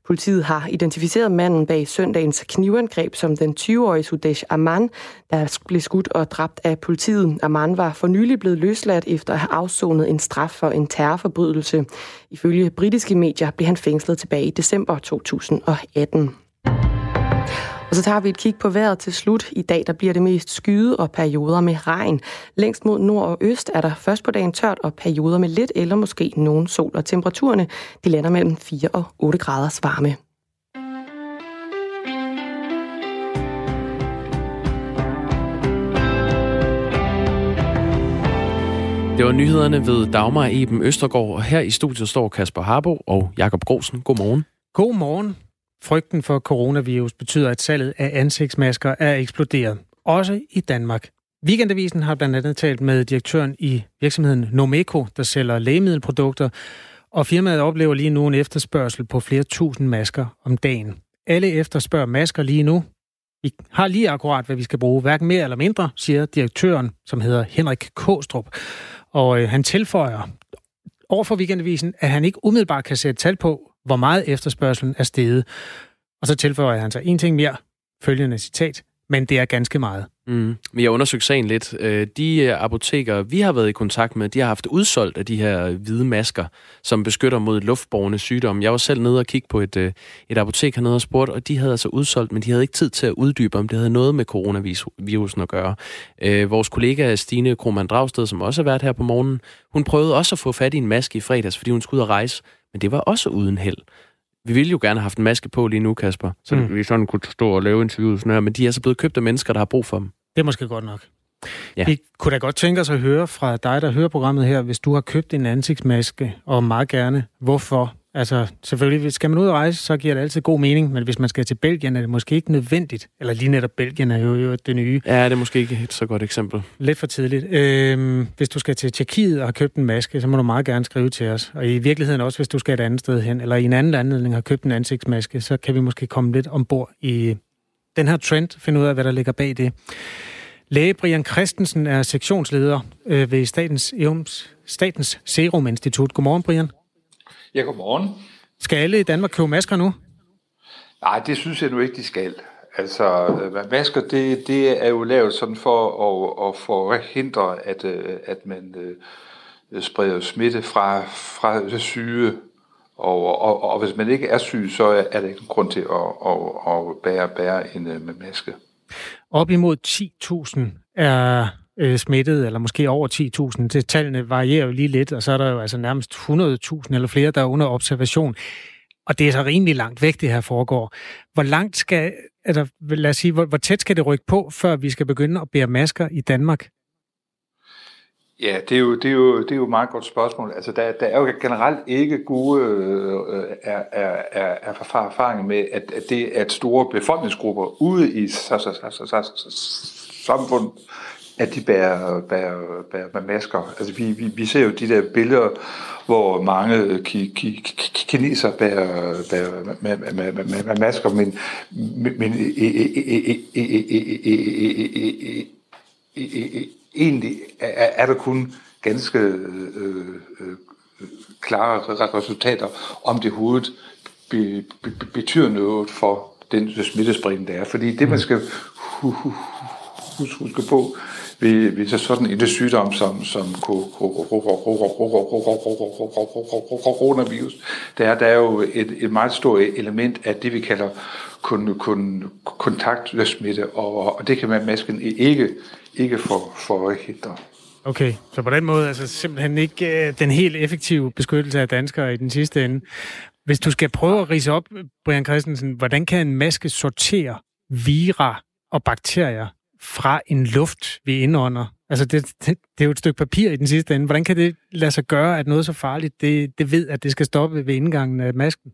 Politiet har identificeret manden bag søndagens knivangreb som den 20-årige Sudesh Aman, der blev skudt og dræbt af politiet. Aman var for nylig blevet løsladt efter at have afsonet en straf for en terrorforbrydelse. Ifølge britiske medier blev han fængslet tilbage i december 2018. Og så tager vi et kig på vejret til slut. I dag der bliver det mest skyde og perioder med regn. Længst mod nord og øst er der først på dagen tørt og perioder med lidt eller måske nogen sol. Og temperaturerne de lander mellem 4 og 8 graders varme. Det var nyhederne ved Dagmar Eben Østergaard, og her i studiet står Kasper Harbo og Jakob Grosen. Godmorgen. Godmorgen. Frygten for coronavirus betyder, at salget af ansigtsmasker er eksploderet. Også i Danmark. Weekendavisen har blandt andet talt med direktøren i virksomheden Nomeco, der sælger lægemiddelprodukter, og firmaet oplever lige nu en efterspørgsel på flere tusind masker om dagen. Alle efterspørger masker lige nu. Vi har lige akkurat, hvad vi skal bruge, hverken mere eller mindre, siger direktøren, som hedder Henrik Kåstrup. Og øh, han tilføjer overfor Weekendavisen, at han ikke umiddelbart kan sætte tal på, hvor meget efterspørgselen er steget. Og så tilføjer han sig en ting mere, følgende citat, men det er ganske meget. Mm. Vi har undersøgt sagen lidt. Øh, de øh, apoteker, vi har været i kontakt med, de har haft udsolgt af de her hvide masker, som beskytter mod luftborne sygdomme. Jeg var selv nede og kigge på et, øh, et apotek hernede og spurgte, og de havde altså udsolgt, men de havde ikke tid til at uddybe, om det havde noget med coronavirusen at gøre. Vores kollega Stine Krohmann Dragsted, som også har været her på morgenen, hun prøvede også at få fat i en maske i fredags, fordi hun skulle ud og rejse, men det var også uden held. Vi ville jo gerne have haft en maske på lige nu, Kasper, så mm. vi sådan kunne stå og lave interviews sådan her, men de er så blevet købt af mennesker, der har brug for dem. Det er måske godt nok. Ja. Vi kunne da godt tænke os at høre fra dig, der hører programmet her, hvis du har købt en ansigtsmaske, og meget gerne, hvorfor Altså, selvfølgelig, skal man ud og rejse, så giver det altid god mening, men hvis man skal til Belgien, er det måske ikke nødvendigt. Eller lige netop Belgien er jo, jo det nye. Ja, det er måske ikke et så godt eksempel. Lidt for tidligt. Øhm, hvis du skal til Tjekkiet og har købt en maske, så må du meget gerne skrive til os. Og i virkeligheden også, hvis du skal et andet sted hen, eller i en anden anledning har købt en ansigtsmaske, så kan vi måske komme lidt ombord i den her trend, finde ud af, hvad der ligger bag det. Læge Brian Christensen er sektionsleder øh, ved Statens, Statens Serum Institut. Godmorgen, Brian. Ja, godmorgen. Skal alle i Danmark købe masker nu? Nej, det synes jeg nu ikke, de skal. Altså, øh, masker, det, det er jo lavet sådan for at, at forhindre, at, øh, at man uh, spreder smitte fra, fra syge. Og, og, og hvis man ikke er syg, så er der ikke grund til at, at, at bære, bære en med maske. Op imod 10.000 er øh, smittet, eller måske over 10.000. Det, tallene varierer jo lige lidt, og så er der jo altså nærmest 100.000 eller flere, der er under observation. Og det er så rimelig langt væk, det her foregår. Hvor langt skal, eller lad os sige, hvor, hvor tæt skal det rykke på, før vi skal begynde at bære masker i Danmark? Ja, det er jo, det er jo, det er jo et meget godt spørgsmål. Altså, der, der er jo generelt ikke gode øh, er, er, er, er erfaringer med, at, at det er at store befolkningsgrupper ude i samfundet at de bærer, bærer, bærer, bærer masker. Altså, vi, vi, vi ser jo de der billeder, hvor mange ki, ki, ki, kineser bærer, bærer med, med, med, med, masker, men, men egentlig er der kun ganske øh, klare resultater, om det hovedet be, be, betyder noget for den smittespredning, der er. Fordi det, man skal huske på, ved, ved så sådan en sygdom som, som coronavirus, der er der er jo et, et meget stort element af det, vi kalder kun, kun, kontaktsmitte, og, og det kan man masken ikke, ikke for, forhindre. Okay, så på den måde altså simpelthen ikke øh, den helt effektive beskyttelse af danskere i den sidste ende. Hvis du skal prøve at rise op, Brian Christensen, hvordan kan en maske sortere vira og bakterier fra en luft, vi indånder. Altså, det, det, det er jo et stykke papir i den sidste ende. Hvordan kan det lade sig gøre, at noget så farligt, det, det ved, at det skal stoppe ved indgangen af masken?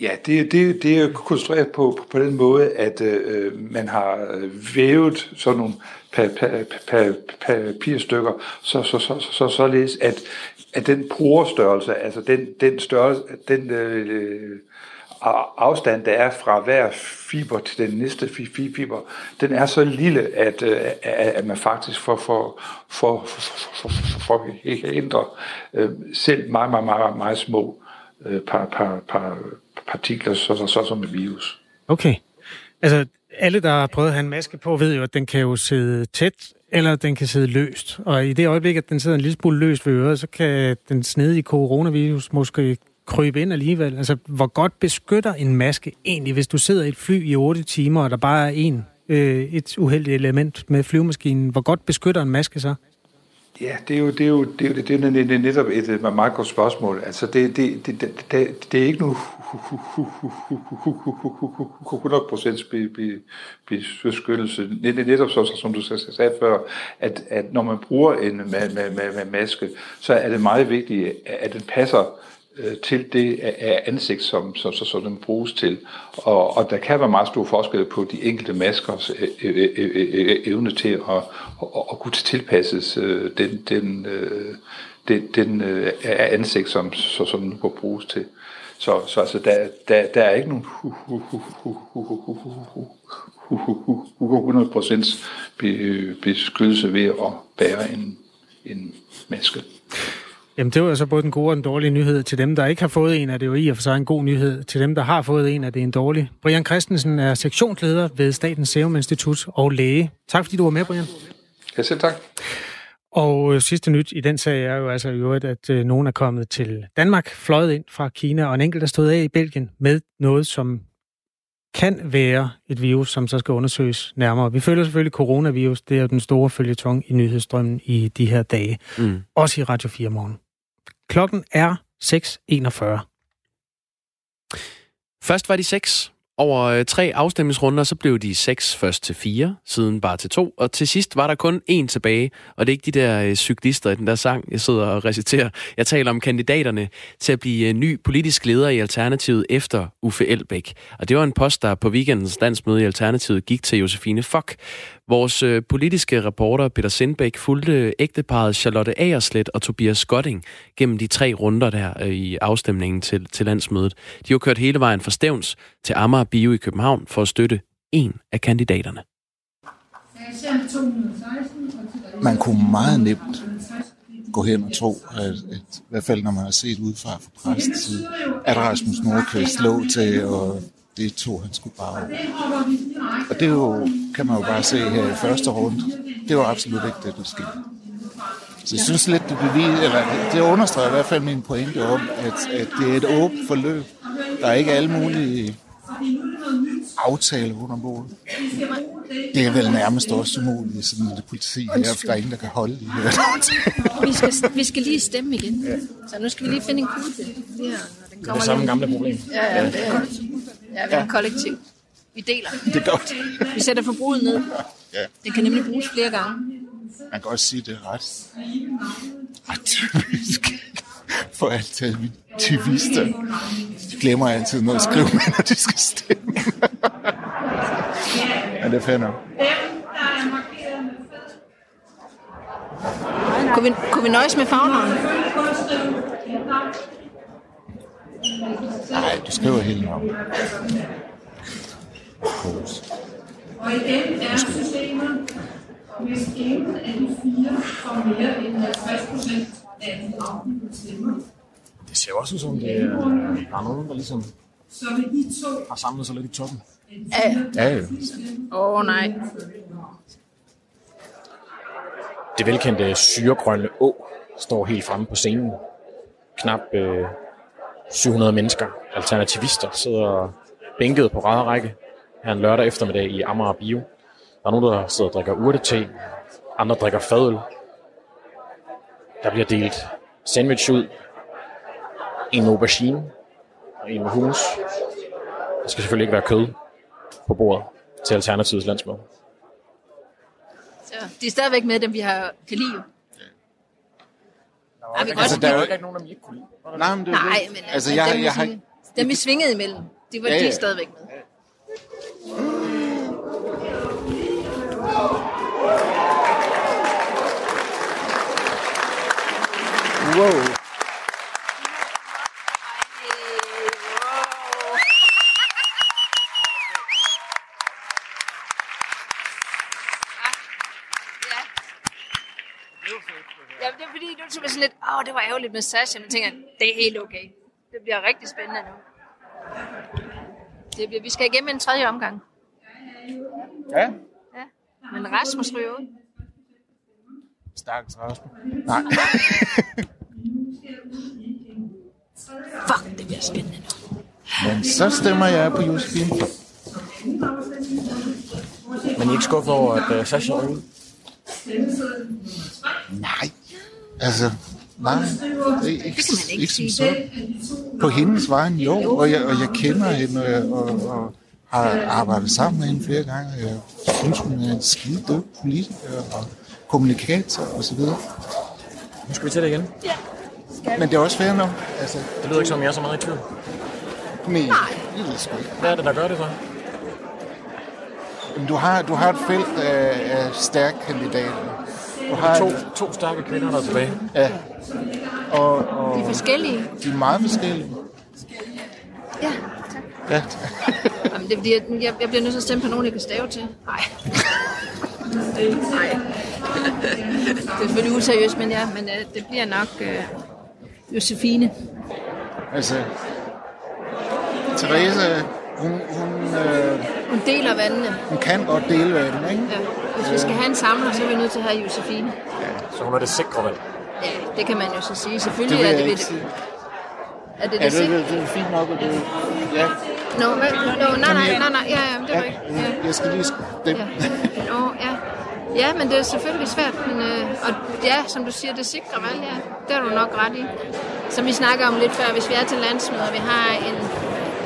Ja, det, det, det er konstrueret på, på, på den måde, at øh, man har øh, vævet sådan nogle papirstykker, så, så, så, så, så, således at, at den porestørrelse, altså den, den størrelse, den øh, afstand, der er fra hver fiber til den næste fiber, den er så lille, at, øh, at man faktisk får, for, for, for, for, for, for ændre øh, selv meget, meget, meget, meget små øh, par, par, par, partikler, så, så, så som et virus. Okay. Altså, alle, der har prøvet at have en maske på, ved jo, at den kan jo sidde tæt, eller den kan sidde løst. Og i det øjeblik, at den sidder en lille smule løst ved øret, så kan den snedige coronavirus måske krybe ind alligevel. Altså, hvor godt beskytter en maske egentlig, hvis du sidder i et fly i 8 timer, og der bare er en, øh, et uheldigt element med flyvemaskinen? Hvor godt beskytter en maske så? Ja, det er jo, det er jo, det er jo det er, netop et meget godt spørgsmål. Altså, det, det, det, det, det, er ikke nu 100% beskyttelse. Det er netop så, som du sagde før, at, at når man bruger en med, med, med, maske, så er det meget vigtigt, at den passer til det af ansigt, som, som, som, som den bruges til. Og, og der kan være meget stor forskel på de enkelte maskers evne til at, at, at kunne tilpasses den, den, den, den ansigt, som, som den kunne bruges til. Så, så altså, der, der, der er ikke nogen 100% beskyttelse ved at bære en, en maske. Jamen, det var altså både den gode og den dårlige nyhed. Til dem, der ikke har fået en, er det jo i og for sig en god nyhed. Til dem, der har fået en, er det en dårlig. Brian Christensen er sektionsleder ved Statens Serum Institut og læge. Tak fordi du var med, Brian. Ja, selv tak. Og øh, sidste nyt i den sag er jo altså i øvrigt, at øh, nogen er kommet til Danmark, fløjet ind fra Kina, og en enkelt er stået af i Belgien med noget, som kan være et virus, som så skal undersøges nærmere. Vi følger selvfølgelig coronavirus. Det er jo den store følgetong i nyhedsstrømmen i de her dage. Mm. Også i Radio 4 morgen. Klokken er 6.41. Først var de 6. Over øh, tre afstemningsrunder, så blev de seks først til fire, siden bare til to, og til sidst var der kun én tilbage, og det er ikke de der øh, cyklister i den der sang, jeg sidder og reciterer. Jeg taler om kandidaterne til at blive øh, ny politisk leder i Alternativet efter Uffe Elbæk. Og det var en post, der på weekendens landsmøde i Alternativet gik til Josefine Fock. Vores øh, politiske reporter Peter Sindbæk fulgte ægteparet Charlotte Aerslet og Tobias Skotting gennem de tre runder der øh, i afstemningen til, til landsmødet. De har kørt hele vejen fra Stævns til Amager Bio i København for at støtte en af kandidaterne. Man kunne meget nemt gå hen og tro, at, at i hvert fald når man har set udefra fra præstens side, at Rasmus Nordqvist lå til og det tog han skulle bare. Og det er jo, kan man jo bare se her i første runde, det var absolut ikke det, der skete. Så jeg synes lidt, det, bevis, eller det understreger i hvert fald min pointe om, at, at det er et åbent forløb. Der er ikke alle mulige aftaler under bordet. Det er vel nærmest også umuligt i sådan et politi her, for der er ingen, der kan holde i her. vi, skal, vi skal lige stemme igen. Ja. Så nu skal vi lige finde en kugle til. Det, det er det samme gamle problem. Ja, ja, det er Ja, vi er ja. kollektiv. Vi deler. Det er godt. Vi sætter forbruget ned. Ja. Det kan nemlig bruges flere gange. Man kan også sige, det er ret, ret typisk for alternativister. De glemmer altid noget at skrive med, når de skal stemme. ja, det er fair nok. Kunne vi, kunne vi nøjes med fagnavnet? Nej, du skriver hele navnet. Og igen er systemet, hvis ingen af de fire får mere end 50 procent af de afgivende stemmer. Det ser også ud som, det er, der er nogen, der ligesom så vil de to har samlet sig lidt i toppen. Ja, ja. ja. Åh oh, nej. Det velkendte syregrønne å står helt fremme på scenen. Knap øh, 700 mennesker, alternativister, sidder bænket på række her en lørdag eftermiddag i Amager Bio. Der er nogen, der sidder og drikker urtete, andre drikker fadøl. Der bliver delt sandwich ud. En med aubergine og en med hummus. Der skal selvfølgelig ikke være kød på bordet til Alternativets landsmøde. Så de er stadigvæk med dem, vi har kan lide. Nej, vi altså, der er jo ikke nogen, der ikke kunne lide. Nej, men, det Nej, men altså, altså, jeg, dem, jeg, jeg har... dem vi svingede imellem, de var ja, ja. de stadigvæk med. Wow. Ja, det er fordi, du tog sådan lidt, åh, det var ærgerligt med Sasha, men tænker, det er helt okay. Det bliver rigtig spændende nu. Det bliver, vi skal igennem en tredje omgang. Ja. Ja. Men Rasmus ryger ud. Stakkels Rasmus. Nej. Fuck, det bliver spændende nu. Men så stemmer jeg på Josefine. Men I er ikke skuffet over, at uh, Sasha er ude? Nej. Altså, nej. Det er ikke, ikke, ikke som sådan. På hendes vejen, jo. Og jeg, og jeg kender hende, og, og, og har arbejdet sammen med hende flere gange. Jeg synes, hun er en skide dygtig politiker og kommunikator og så videre. Nu skal vi til det igen. Ja. Men det er også fair nok. Altså, Det lyder ikke som, jeg er så meget i tvivl. Nej, det jeg sgu ikke. Hvad er det, der gør det så? Jamen, du har, du har et felt af, af stærke kandidater. Du har To, to stærke kvinder, der er tilbage. Ja. Og, og De er forskellige. de er meget forskellige. Ja, Ja. Jamen, det er fordi, jeg, jeg, jeg bliver nødt til at stemme på nogen, jeg kan stave til. Nej. Nej. Det er selvfølgelig useriøst, men ja, men uh, det bliver nok uh, Josefine. Altså, Therese, hun, hun, øh, Hun deler vandene. hun kan godt dele vandet, ikke? Ja. Hvis vi skal have en samler, så er vi nødt til at have Josefine. Så hun er det sikre valg. Ja, det kan man jo så sige. Det Selvfølgelig vil er det det. sige. Er det Ja, det det, det, det er fint nok, og det ja. Nå, hvad? Nå, nej, nej, nej, nej, ja, ja, det var ja, ikke. Ja. jeg skal lige stemme. Nå, ja. Ja, men det er selvfølgelig svært. Men, øh, og ja, som du siger, det sikre valg, ja. Det har du nok ret i. Som vi snakker om lidt før, hvis vi er til landsmøder, og vi har en,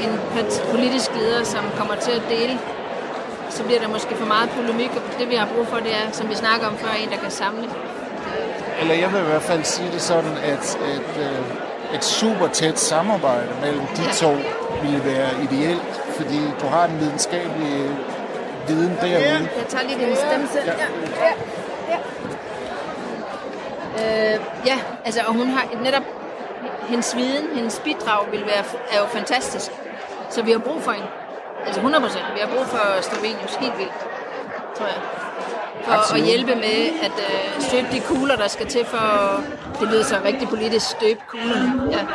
en politisk leder, som kommer til at dele, så bliver der måske for meget polemik, og det vi har brug for, det er, som vi snakker om før, en, der kan samle. Eller jeg vil i hvert fald sige det sådan, at, at øh, et super tæt samarbejde mellem de to ville være ideelt, fordi du har den videnskabelige viden derude. Jeg tager lige din stemme. Ja. Ja. Ja. Øh, ja, altså, og hun har netop hendes viden, hendes bidrag vil være, er jo fantastisk. Så vi har brug for hende. Altså 100 procent. Vi har brug for Slovenius helt vildt, tror jeg. For Absolut. at hjælpe med at øh, støbe de kugler, der skal til for... Det lyder så rigtig politisk, støbe kuglerne. Ja.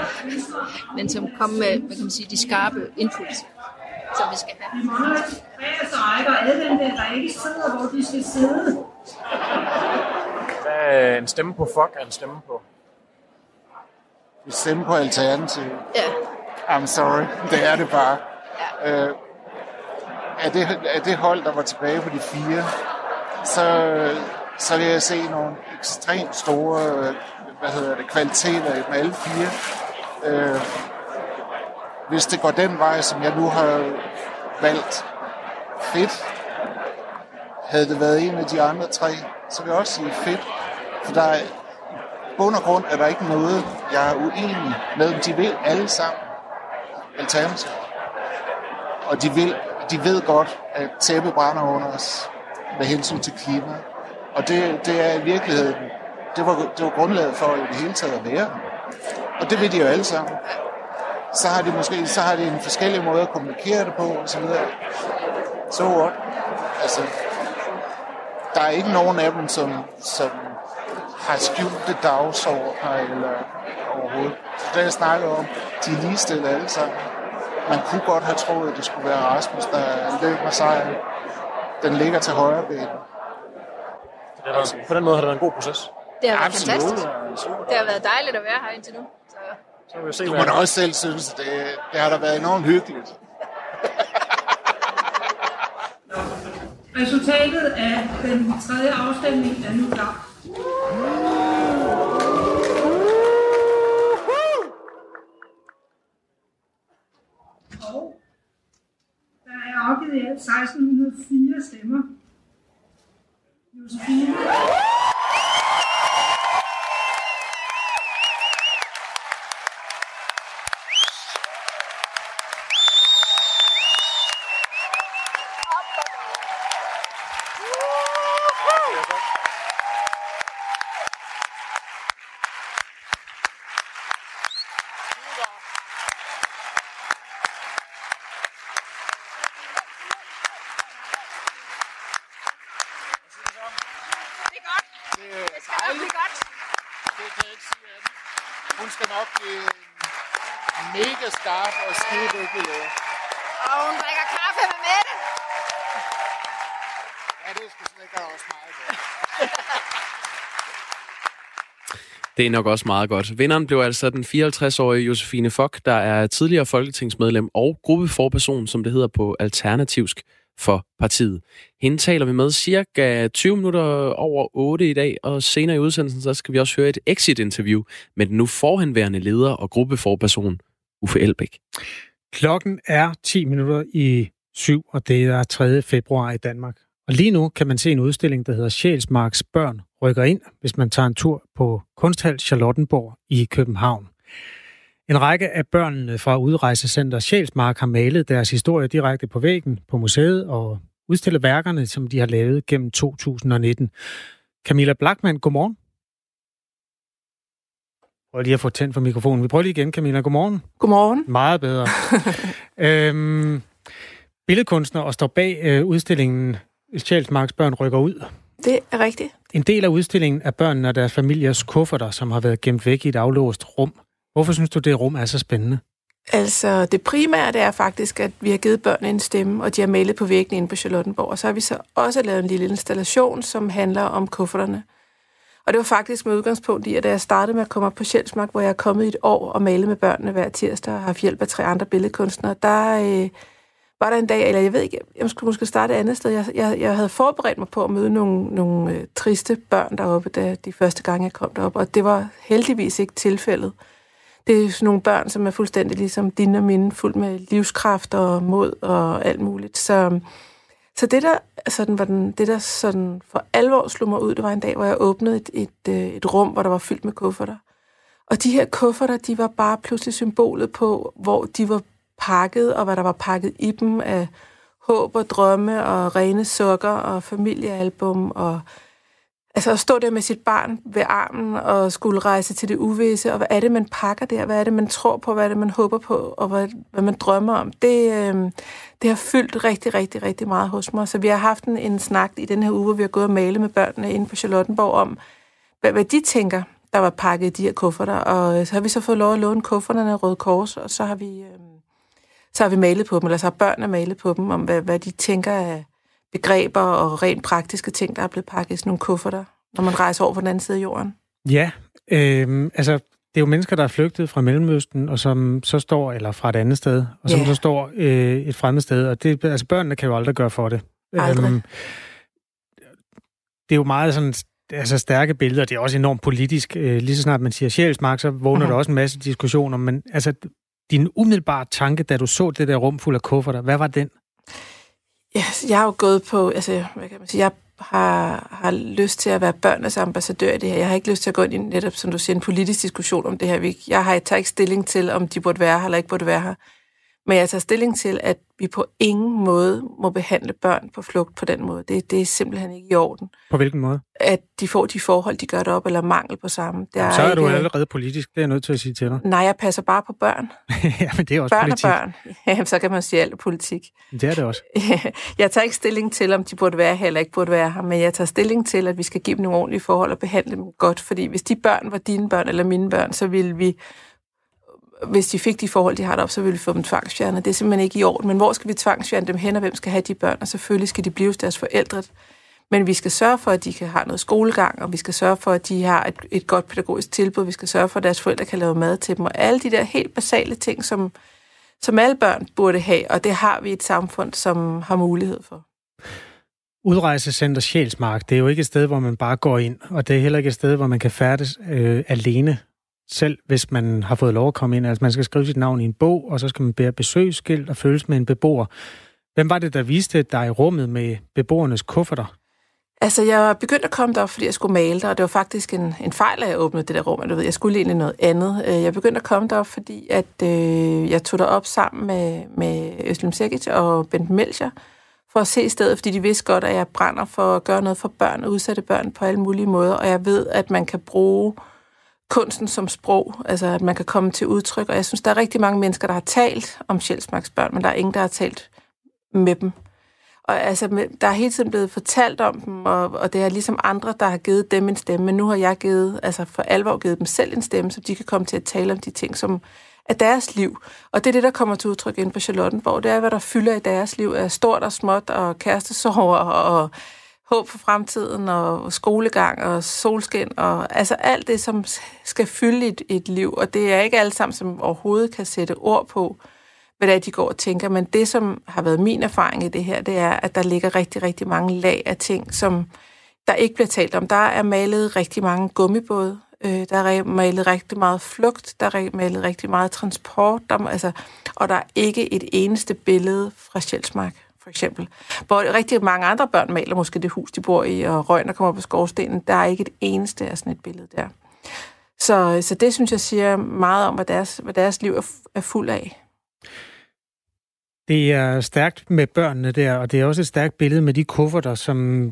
Men som kommer med, hvad kan man sige, de skarpe inputs, som vi skal have. Hvad er en stemme på fuck er en stemme på? Vi stemmer på Alternativ. Ja. I'm sorry, det er det bare. Ja. Øh, er, det, er det hold, der var tilbage på de fire, så, så vil jeg se nogle ekstremt store hvad hedder det, kvaliteter i dem alle fire. Øh, hvis det går den vej, som jeg nu har valgt, fedt. Havde det været en af de andre tre, så vil jeg også sige fedt. For der er, bund og grund er der ikke noget, jeg er uenig med dem. De vil alle sammen alternativ. Og de, vil, de ved godt, at tæppet brænder under os med hensyn til klima. Og det, det er i virkeligheden, det var, det var grundlaget for i det hele taget at være. Og det ved de jo alle sammen. Så har de måske så har de en forskellig måde at kommunikere det på, og så videre. Så so what? Altså, der er ikke nogen af dem, som, som har skjulte dagsordner eller overhovedet. Så det jeg snakker om, de er ligestillet alle sammen. Man kunne godt have troet, at det skulle være Rasmus, der løb med sejren. Den ligger til højre ben. Det der, på den måde har det været en god proces. Det har været Absolut. fantastisk. Det har været dejligt at være her indtil nu. Så Så vi se, Du må da også selv synes, at det, det har da været enormt hyggeligt. Resultatet af den tredje afstemning er nu klar. Og der er afgivet i alt 1604 stemmer. Josefine. Det er dejligt. Det kan jeg ikke sige andet. Hun skal nok blive Mega skarp og skide dygtig lærer. Og hun drikker kaffe med Mette. Ja, det skal sikkert også meget godt. Det er nok også meget godt. Vinderen blev altså den 54-årige Josefine Fock, der er tidligere folketingsmedlem og gruppeforperson, som det hedder på alternativsk for partiet. Hende taler vi med cirka 20 minutter over 8 i dag, og senere i udsendelsen, så skal vi også høre et exit-interview med den nu forhenværende leder og gruppeforperson, Uffe Elbæk. Klokken er 10 minutter i syv, og det er 3. februar i Danmark. Og lige nu kan man se en udstilling, der hedder Sjælsmarks Børn rykker ind, hvis man tager en tur på Kunsthal Charlottenborg i København. En række af børnene fra Udrejsecenter Sjælsmark har malet deres historie direkte på væggen på museet og udstillet værkerne, som de har lavet gennem 2019. Camilla Blackman, godmorgen. Prøv lige at få tændt for mikrofonen. Vi prøver lige igen, Camilla. Godmorgen. Godmorgen. Meget bedre. øhm, billedkunstner og står bag øh, udstillingen Sjælsmarks børn rykker ud. Det er rigtigt. En del af udstillingen er børnene og deres familiers kufferter, som har været gemt væk i et aflåst rum. Hvorfor synes du, det rum er så spændende? Altså, det primære det er faktisk, at vi har givet børnene en stemme, og de har malet på væggen inde på Charlottenborg. Og så har vi så også lavet en lille installation, som handler om kufferterne. Og det var faktisk med udgangspunkt i, at da jeg startede med at komme op på Sjælsmark, hvor jeg er kommet i et år og malet med børnene hver tirsdag og har haft hjælp af tre andre billedkunstnere, der øh, var der en dag, eller jeg ved ikke, jeg skulle måske starte et andet sted. Jeg, jeg, jeg havde forberedt mig på at møde nogle, nogle øh, triste børn deroppe, da de første gange jeg kom derop, og det var heldigvis ikke tilfældet. Det er sådan nogle børn, som er fuldstændig ligesom dine og mine, fuld med livskraft og mod og alt muligt. Så, så det, der, sådan, var den, det, der sådan for alvor slog mig ud, det var en dag, hvor jeg åbnede et, et, øh, et rum, hvor der var fyldt med kufferter. Og de her kufferter, de var bare pludselig symbolet på, hvor de var pakket, og hvad der var pakket i dem af håb og drømme og rene sukker og familiealbum og Altså at stå der med sit barn ved armen og skulle rejse til det uvisse, og hvad er det, man pakker der? Hvad er det, man tror på? Hvad er det, man håber på? Og hvad, hvad man drømmer om? Det, øh, det har fyldt rigtig, rigtig, rigtig meget hos mig. Så vi har haft en, en snak i den her uge, hvor vi har gået og malet med børnene inde på Charlottenborg om, hvad, hvad de tænker, der var pakket i de her kufferter. Og øh, så har vi så fået lov at låne kufferterne af Røde Kors, og så har vi, øh, så har vi malet på dem, eller så har børnene malet på dem, om hvad, hvad de tænker af begreber og rent praktiske ting, der er blevet pakket i sådan nogle kufferter, når man rejser over på den anden side af jorden. Ja, øh, altså det er jo mennesker, der er flygtet fra Mellemøsten, og som så står, eller fra et andet sted, og som Ja. så står øh, et fremmed sted, og det, altså børnene kan jo aldrig gøre for det. Aldrig. Øhm, det er jo meget sådan altså stærke billeder, det er også enormt politisk. Øh, lige så snart man siger sjælsmark, så vågner Mhm. der også en masse diskussioner, men altså din umiddelbare tanke, da du så det der rum fuld af kufferter, hvad var den? Ja, jeg har jo gået på, altså, hvad kan man sige, jeg har, har lyst til at være børnenes ambassadør i det her. Jeg har ikke lyst til at gå ind i netop, som du siger, en politisk diskussion om det her. Vi- Jeg har jeg tager ikke stilling til, om de burde være her eller ikke burde være her. Men jeg tager stilling til, at vi på ingen måde må behandle børn på flugt på den måde. Det, det er simpelthen ikke i orden. På hvilken måde? At de får de forhold, de gør det op, eller mangel på samme. Det Jamen, så er du ikke- allerede politisk, det er jeg nødt til at sige til dig. Nej, jeg passer bare på børn. ja, men det er også børn politik. og børn. Jamen, så kan man sige alt er politik. Det er det også. jeg tager ikke stilling til, om de burde være her eller ikke burde være her, men jeg tager stilling til, at vi skal give dem nogle ordentlige forhold og behandle dem godt, fordi hvis de børn var dine børn eller mine børn, så ville vi, hvis de fik de forhold, de har deroppe, så ville vi få dem tvangsfjernet. Det er simpelthen ikke i orden. Men hvor skal vi tvangsfjerne dem hen, og hvem skal have de børn? Og selvfølgelig skal de blive hos deres forældre. Men vi skal sørge for, at de kan have noget skolegang, og vi skal sørge for, at de har et, et godt pædagogisk tilbud. Vi skal sørge for, at deres forældre kan lave mad til dem, og alle de der helt basale ting, som, som alle børn burde have, og det har vi et samfund, som har mulighed for. Udrejsecenter Sjælsmark, det er jo ikke et sted, hvor man bare går ind, og det er heller ikke et sted, hvor man kan færdes øh, alene, selv hvis man har fået lov at komme ind. Altså man skal skrive sit navn i en bog, og så skal man bære besøgsskilt og følges med en beboer. Hvem var det, der viste dig i rummet med beboernes kufferter? Altså, jeg begyndte at komme derop, fordi jeg skulle male der, og det var faktisk en, en fejl, at jeg åbnede det der rum. Du ved, jeg skulle egentlig noget andet. Øh, jeg begyndte at komme derop, fordi at, øh, jeg tog derop sammen med, med Øslem Sekic og Bent Melcher for at se stedet, fordi de vidste godt, at jeg brænder for at gøre noget for børn og udsatte børn på alle mulige måder, og jeg ved, at man kan bruge kunsten som sprog, altså at man kan komme til udtryk, og jeg synes, der er rigtig mange mennesker, der har talt om Sjælsmarks børn, men der er ingen, der har talt med dem. Og altså, der er hele tiden blevet fortalt om dem, og, og det er ligesom andre, der har givet dem en stemme, men nu har jeg givet, altså for alvor givet dem selv en stemme, så de kan komme til at tale om de ting, som af deres liv. Og det er det, der kommer til udtryk ind på Charlottenborg. Det er, hvad der fylder i deres liv af stort og småt og kærestesorger og håb for fremtiden og skolegang og solskin og altså alt det, som skal fylde et, et liv. Og det er ikke alle sammen, som overhovedet kan sætte ord på, hvad det er, de går og tænker. Men det, som har været min erfaring i det her, det er, at der ligger rigtig, rigtig mange lag af ting, som der ikke bliver talt om. Der er malet rigtig mange gummibåde. Øh, der er malet rigtig meget flugt. Der er malet rigtig meget transport. Der, altså, og der er ikke et eneste billede fra Sjælsmark for eksempel. Hvor rigtig mange andre børn maler måske det hus, de bor i, og røgen, der kommer på skorstenen. Der er ikke et eneste af sådan et billede der. Så, så det synes jeg siger meget om, hvad deres, hvad deres liv er, er fuld af. Det er stærkt med børnene der, og det er også et stærkt billede med de kufferter, som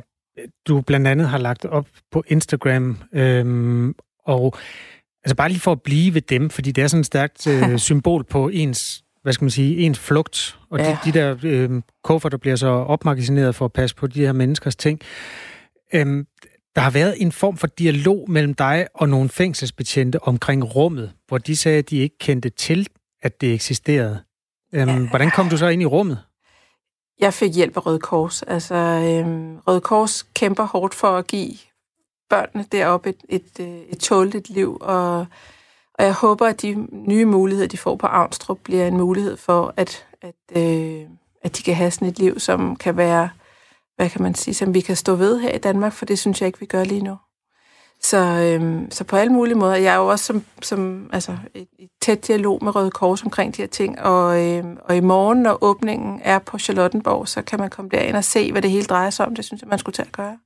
du blandt andet har lagt op på Instagram. Øhm, og altså bare lige for at blive ved dem, fordi det er sådan et stærkt øh, symbol på ens hvad skal man sige, ens flugt, og ja. de, de der øh, kuffer, der bliver så opmagasineret for at passe på de her menneskers ting. Øhm, der har været en form for dialog mellem dig og nogle fængselsbetjente omkring rummet, hvor de sagde, at de ikke kendte til, at det eksisterede. Øhm, ja. Hvordan kom du så ind i rummet? Jeg fik hjælp af Røde Kors. Altså, øhm, Røde Kors kæmper hårdt for at give børnene deroppe et, et, et, et tåligt liv, og og jeg håber, at de nye muligheder, de får på Avnstrup, bliver en mulighed for, at, at, øh, at de kan have sådan et liv, som kan være, hvad kan man sige, som vi kan stå ved her i Danmark, for det synes jeg ikke, vi gør lige nu. Så, øh, så på alle mulige måder. Jeg er jo også som, som altså, i tæt dialog med Røde Kors omkring de her ting, og, øh, og i morgen, når åbningen er på Charlottenborg, så kan man komme derind og se, hvad det hele drejer sig om. Det synes jeg, man skulle til at gøre.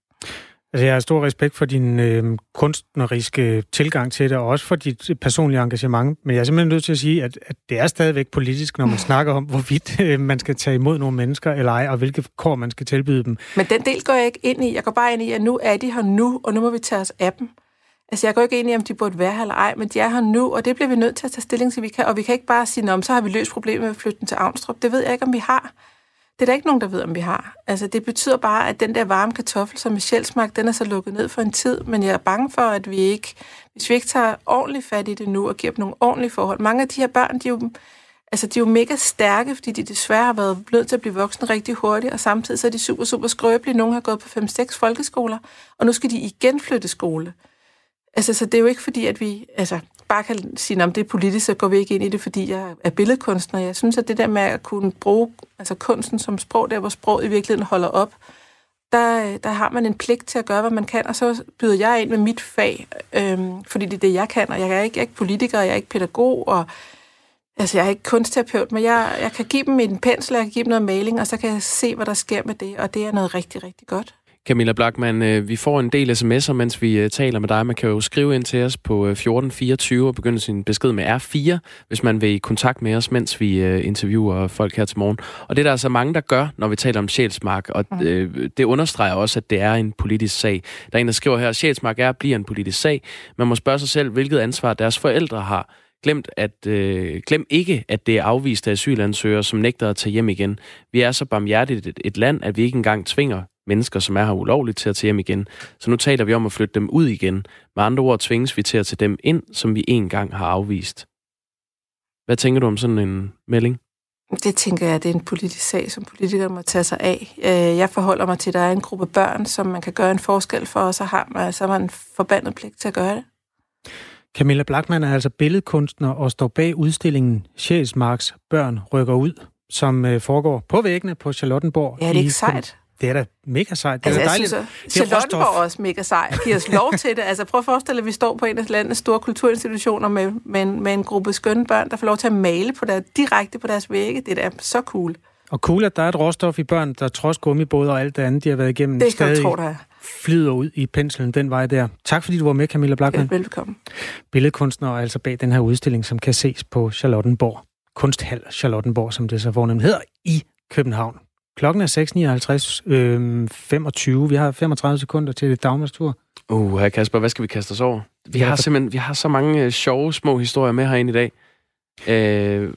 Altså, jeg har stor respekt for din øh, kunstneriske tilgang til det, og også for dit personlige engagement. Men jeg er simpelthen nødt til at sige, at, at det er stadigvæk politisk, når man snakker om, hvorvidt øh, man skal tage imod nogle mennesker eller ej, og hvilke kår man skal tilbyde dem. Men den del går jeg ikke ind i. Jeg går bare ind i, at nu er de her nu, og nu må vi tage os af dem. Altså, jeg går ikke ind i, om de burde være her eller ej, men de er her nu, og det bliver vi nødt til at tage stilling til, vi kan. Og vi kan ikke bare sige, om så har vi løst problemet med at flytte den til Avnstrup. Det ved jeg ikke, om vi har. Det er der ikke nogen, der ved, om vi har. Altså, det betyder bare, at den der varme kartoffel, som er sjælsmagt, den er så lukket ned for en tid, men jeg er bange for, at vi ikke, hvis vi ikke tager ordentligt fat i det nu og giver dem nogle ordentlige forhold. Mange af de her børn, de er jo, altså, de er jo mega stærke, fordi de desværre har været nødt til at blive voksne rigtig hurtigt, og samtidig så er de super, super skrøbelige. Nogle har gået på 5-6 folkeskoler, og nu skal de igen flytte skole. Altså, så det er jo ikke fordi, at vi... Altså, bare kan sige, at det er politisk, så går vi ikke ind i det, fordi jeg er billedkunstner. Jeg synes, at det der med at kunne bruge altså kunsten som sprog, der hvor sproget i virkeligheden holder op, der, der har man en pligt til at gøre, hvad man kan, og så byder jeg ind med mit fag, øhm, fordi det er det, jeg kan, og jeg er ikke, jeg er ikke politiker, jeg er ikke pædagog, og altså, jeg er ikke kunstterapeut, men jeg, jeg kan give dem en pensel, jeg kan give dem noget maling, og så kan jeg se, hvad der sker med det, og det er noget rigtig, rigtig godt. Camilla Blackman, øh, vi får en del sms'er, mens vi øh, taler med dig. Man kan jo skrive ind til os på 1424 øh, og begynde sin besked med R4, hvis man vil i kontakt med os, mens vi interviewer folk her til morgen. Og det er der altså mange, der gør, når vi taler om Sjælsmark, og det understreger også, at det er en politisk sag. Der er en, der skriver her, at Sjælsmark er bliver en politisk sag. Man må spørge sig selv, hvilket ansvar deres forældre har glemt at, øh, glem ikke, at det er afviste asylansøgere, som nægter at tage hjem igen. Vi er så barmhjertigt et, et land, at vi ikke engang tvinger mennesker, som er her ulovligt, til at tage hjem igen. Så nu taler vi om at flytte dem ud igen. Med andre ord tvinges vi til at tage dem ind, som vi engang har afvist. Hvad tænker du om sådan en melding? Det tænker jeg, det er en politisk sag, som politikere må tage sig af. Øh, jeg forholder mig til, at der er en gruppe børn, som man kan gøre en forskel for, og så har man, så har man en forbandet pligt til at gøre det. Camilla Blackman er altså billedkunstner og står bag udstillingen Sjælsmarks Børn rykker ud, som øh, foregår på væggene på Charlottenborg. Ja, det er ikke sejt. Det er da mega sejt. Det altså, er dejligt. Synes, det er Charlottenborg også mega sej. Giver os lov til det. Altså, prøv at forestille dig, at vi står på en af landets store kulturinstitutioner med, med, en, med en gruppe skønne børn, der får lov til at male på der, direkte på deres vægge. Det er da så cool. Og cool, at der er et råstof i børn, der trods gummibåde og alt det andet, de har været igennem, det stadig tro, der er. flyder ud i penslen den vej der. Tak fordi du var med, Camilla Blackman. Ja, velkommen. Billedkunstner er altså bag den her udstilling, som kan ses på Charlottenborg. Kunsthal Charlottenborg, som det så fornemt hedder, i København. Klokken er 6.59, øh, 25. Vi har 35 sekunder til Dagmars tur. Uh, her Kasper, hvad skal vi kaste os over? Vi har simpelthen vi har så mange uh, sjove små historier med herinde i dag. Uh,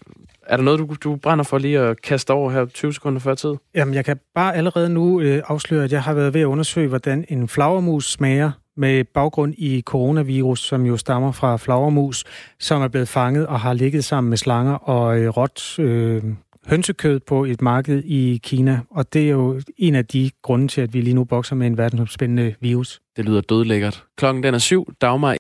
er der noget, du, du brænder for lige at kaste over her 20 sekunder før tid? Jamen, jeg kan bare allerede nu øh, afsløre, at jeg har været ved at undersøge, hvordan en flagermus smager, med baggrund i coronavirus, som jo stammer fra flagermus, som er blevet fanget og har ligget sammen med slanger og øh, råt øh, hønsekød på et marked i Kina. Og det er jo en af de grunde til, at vi lige nu bokser med en verdensomspændende virus. Det lyder dødlækkert. Klokken den er syv. Dagmar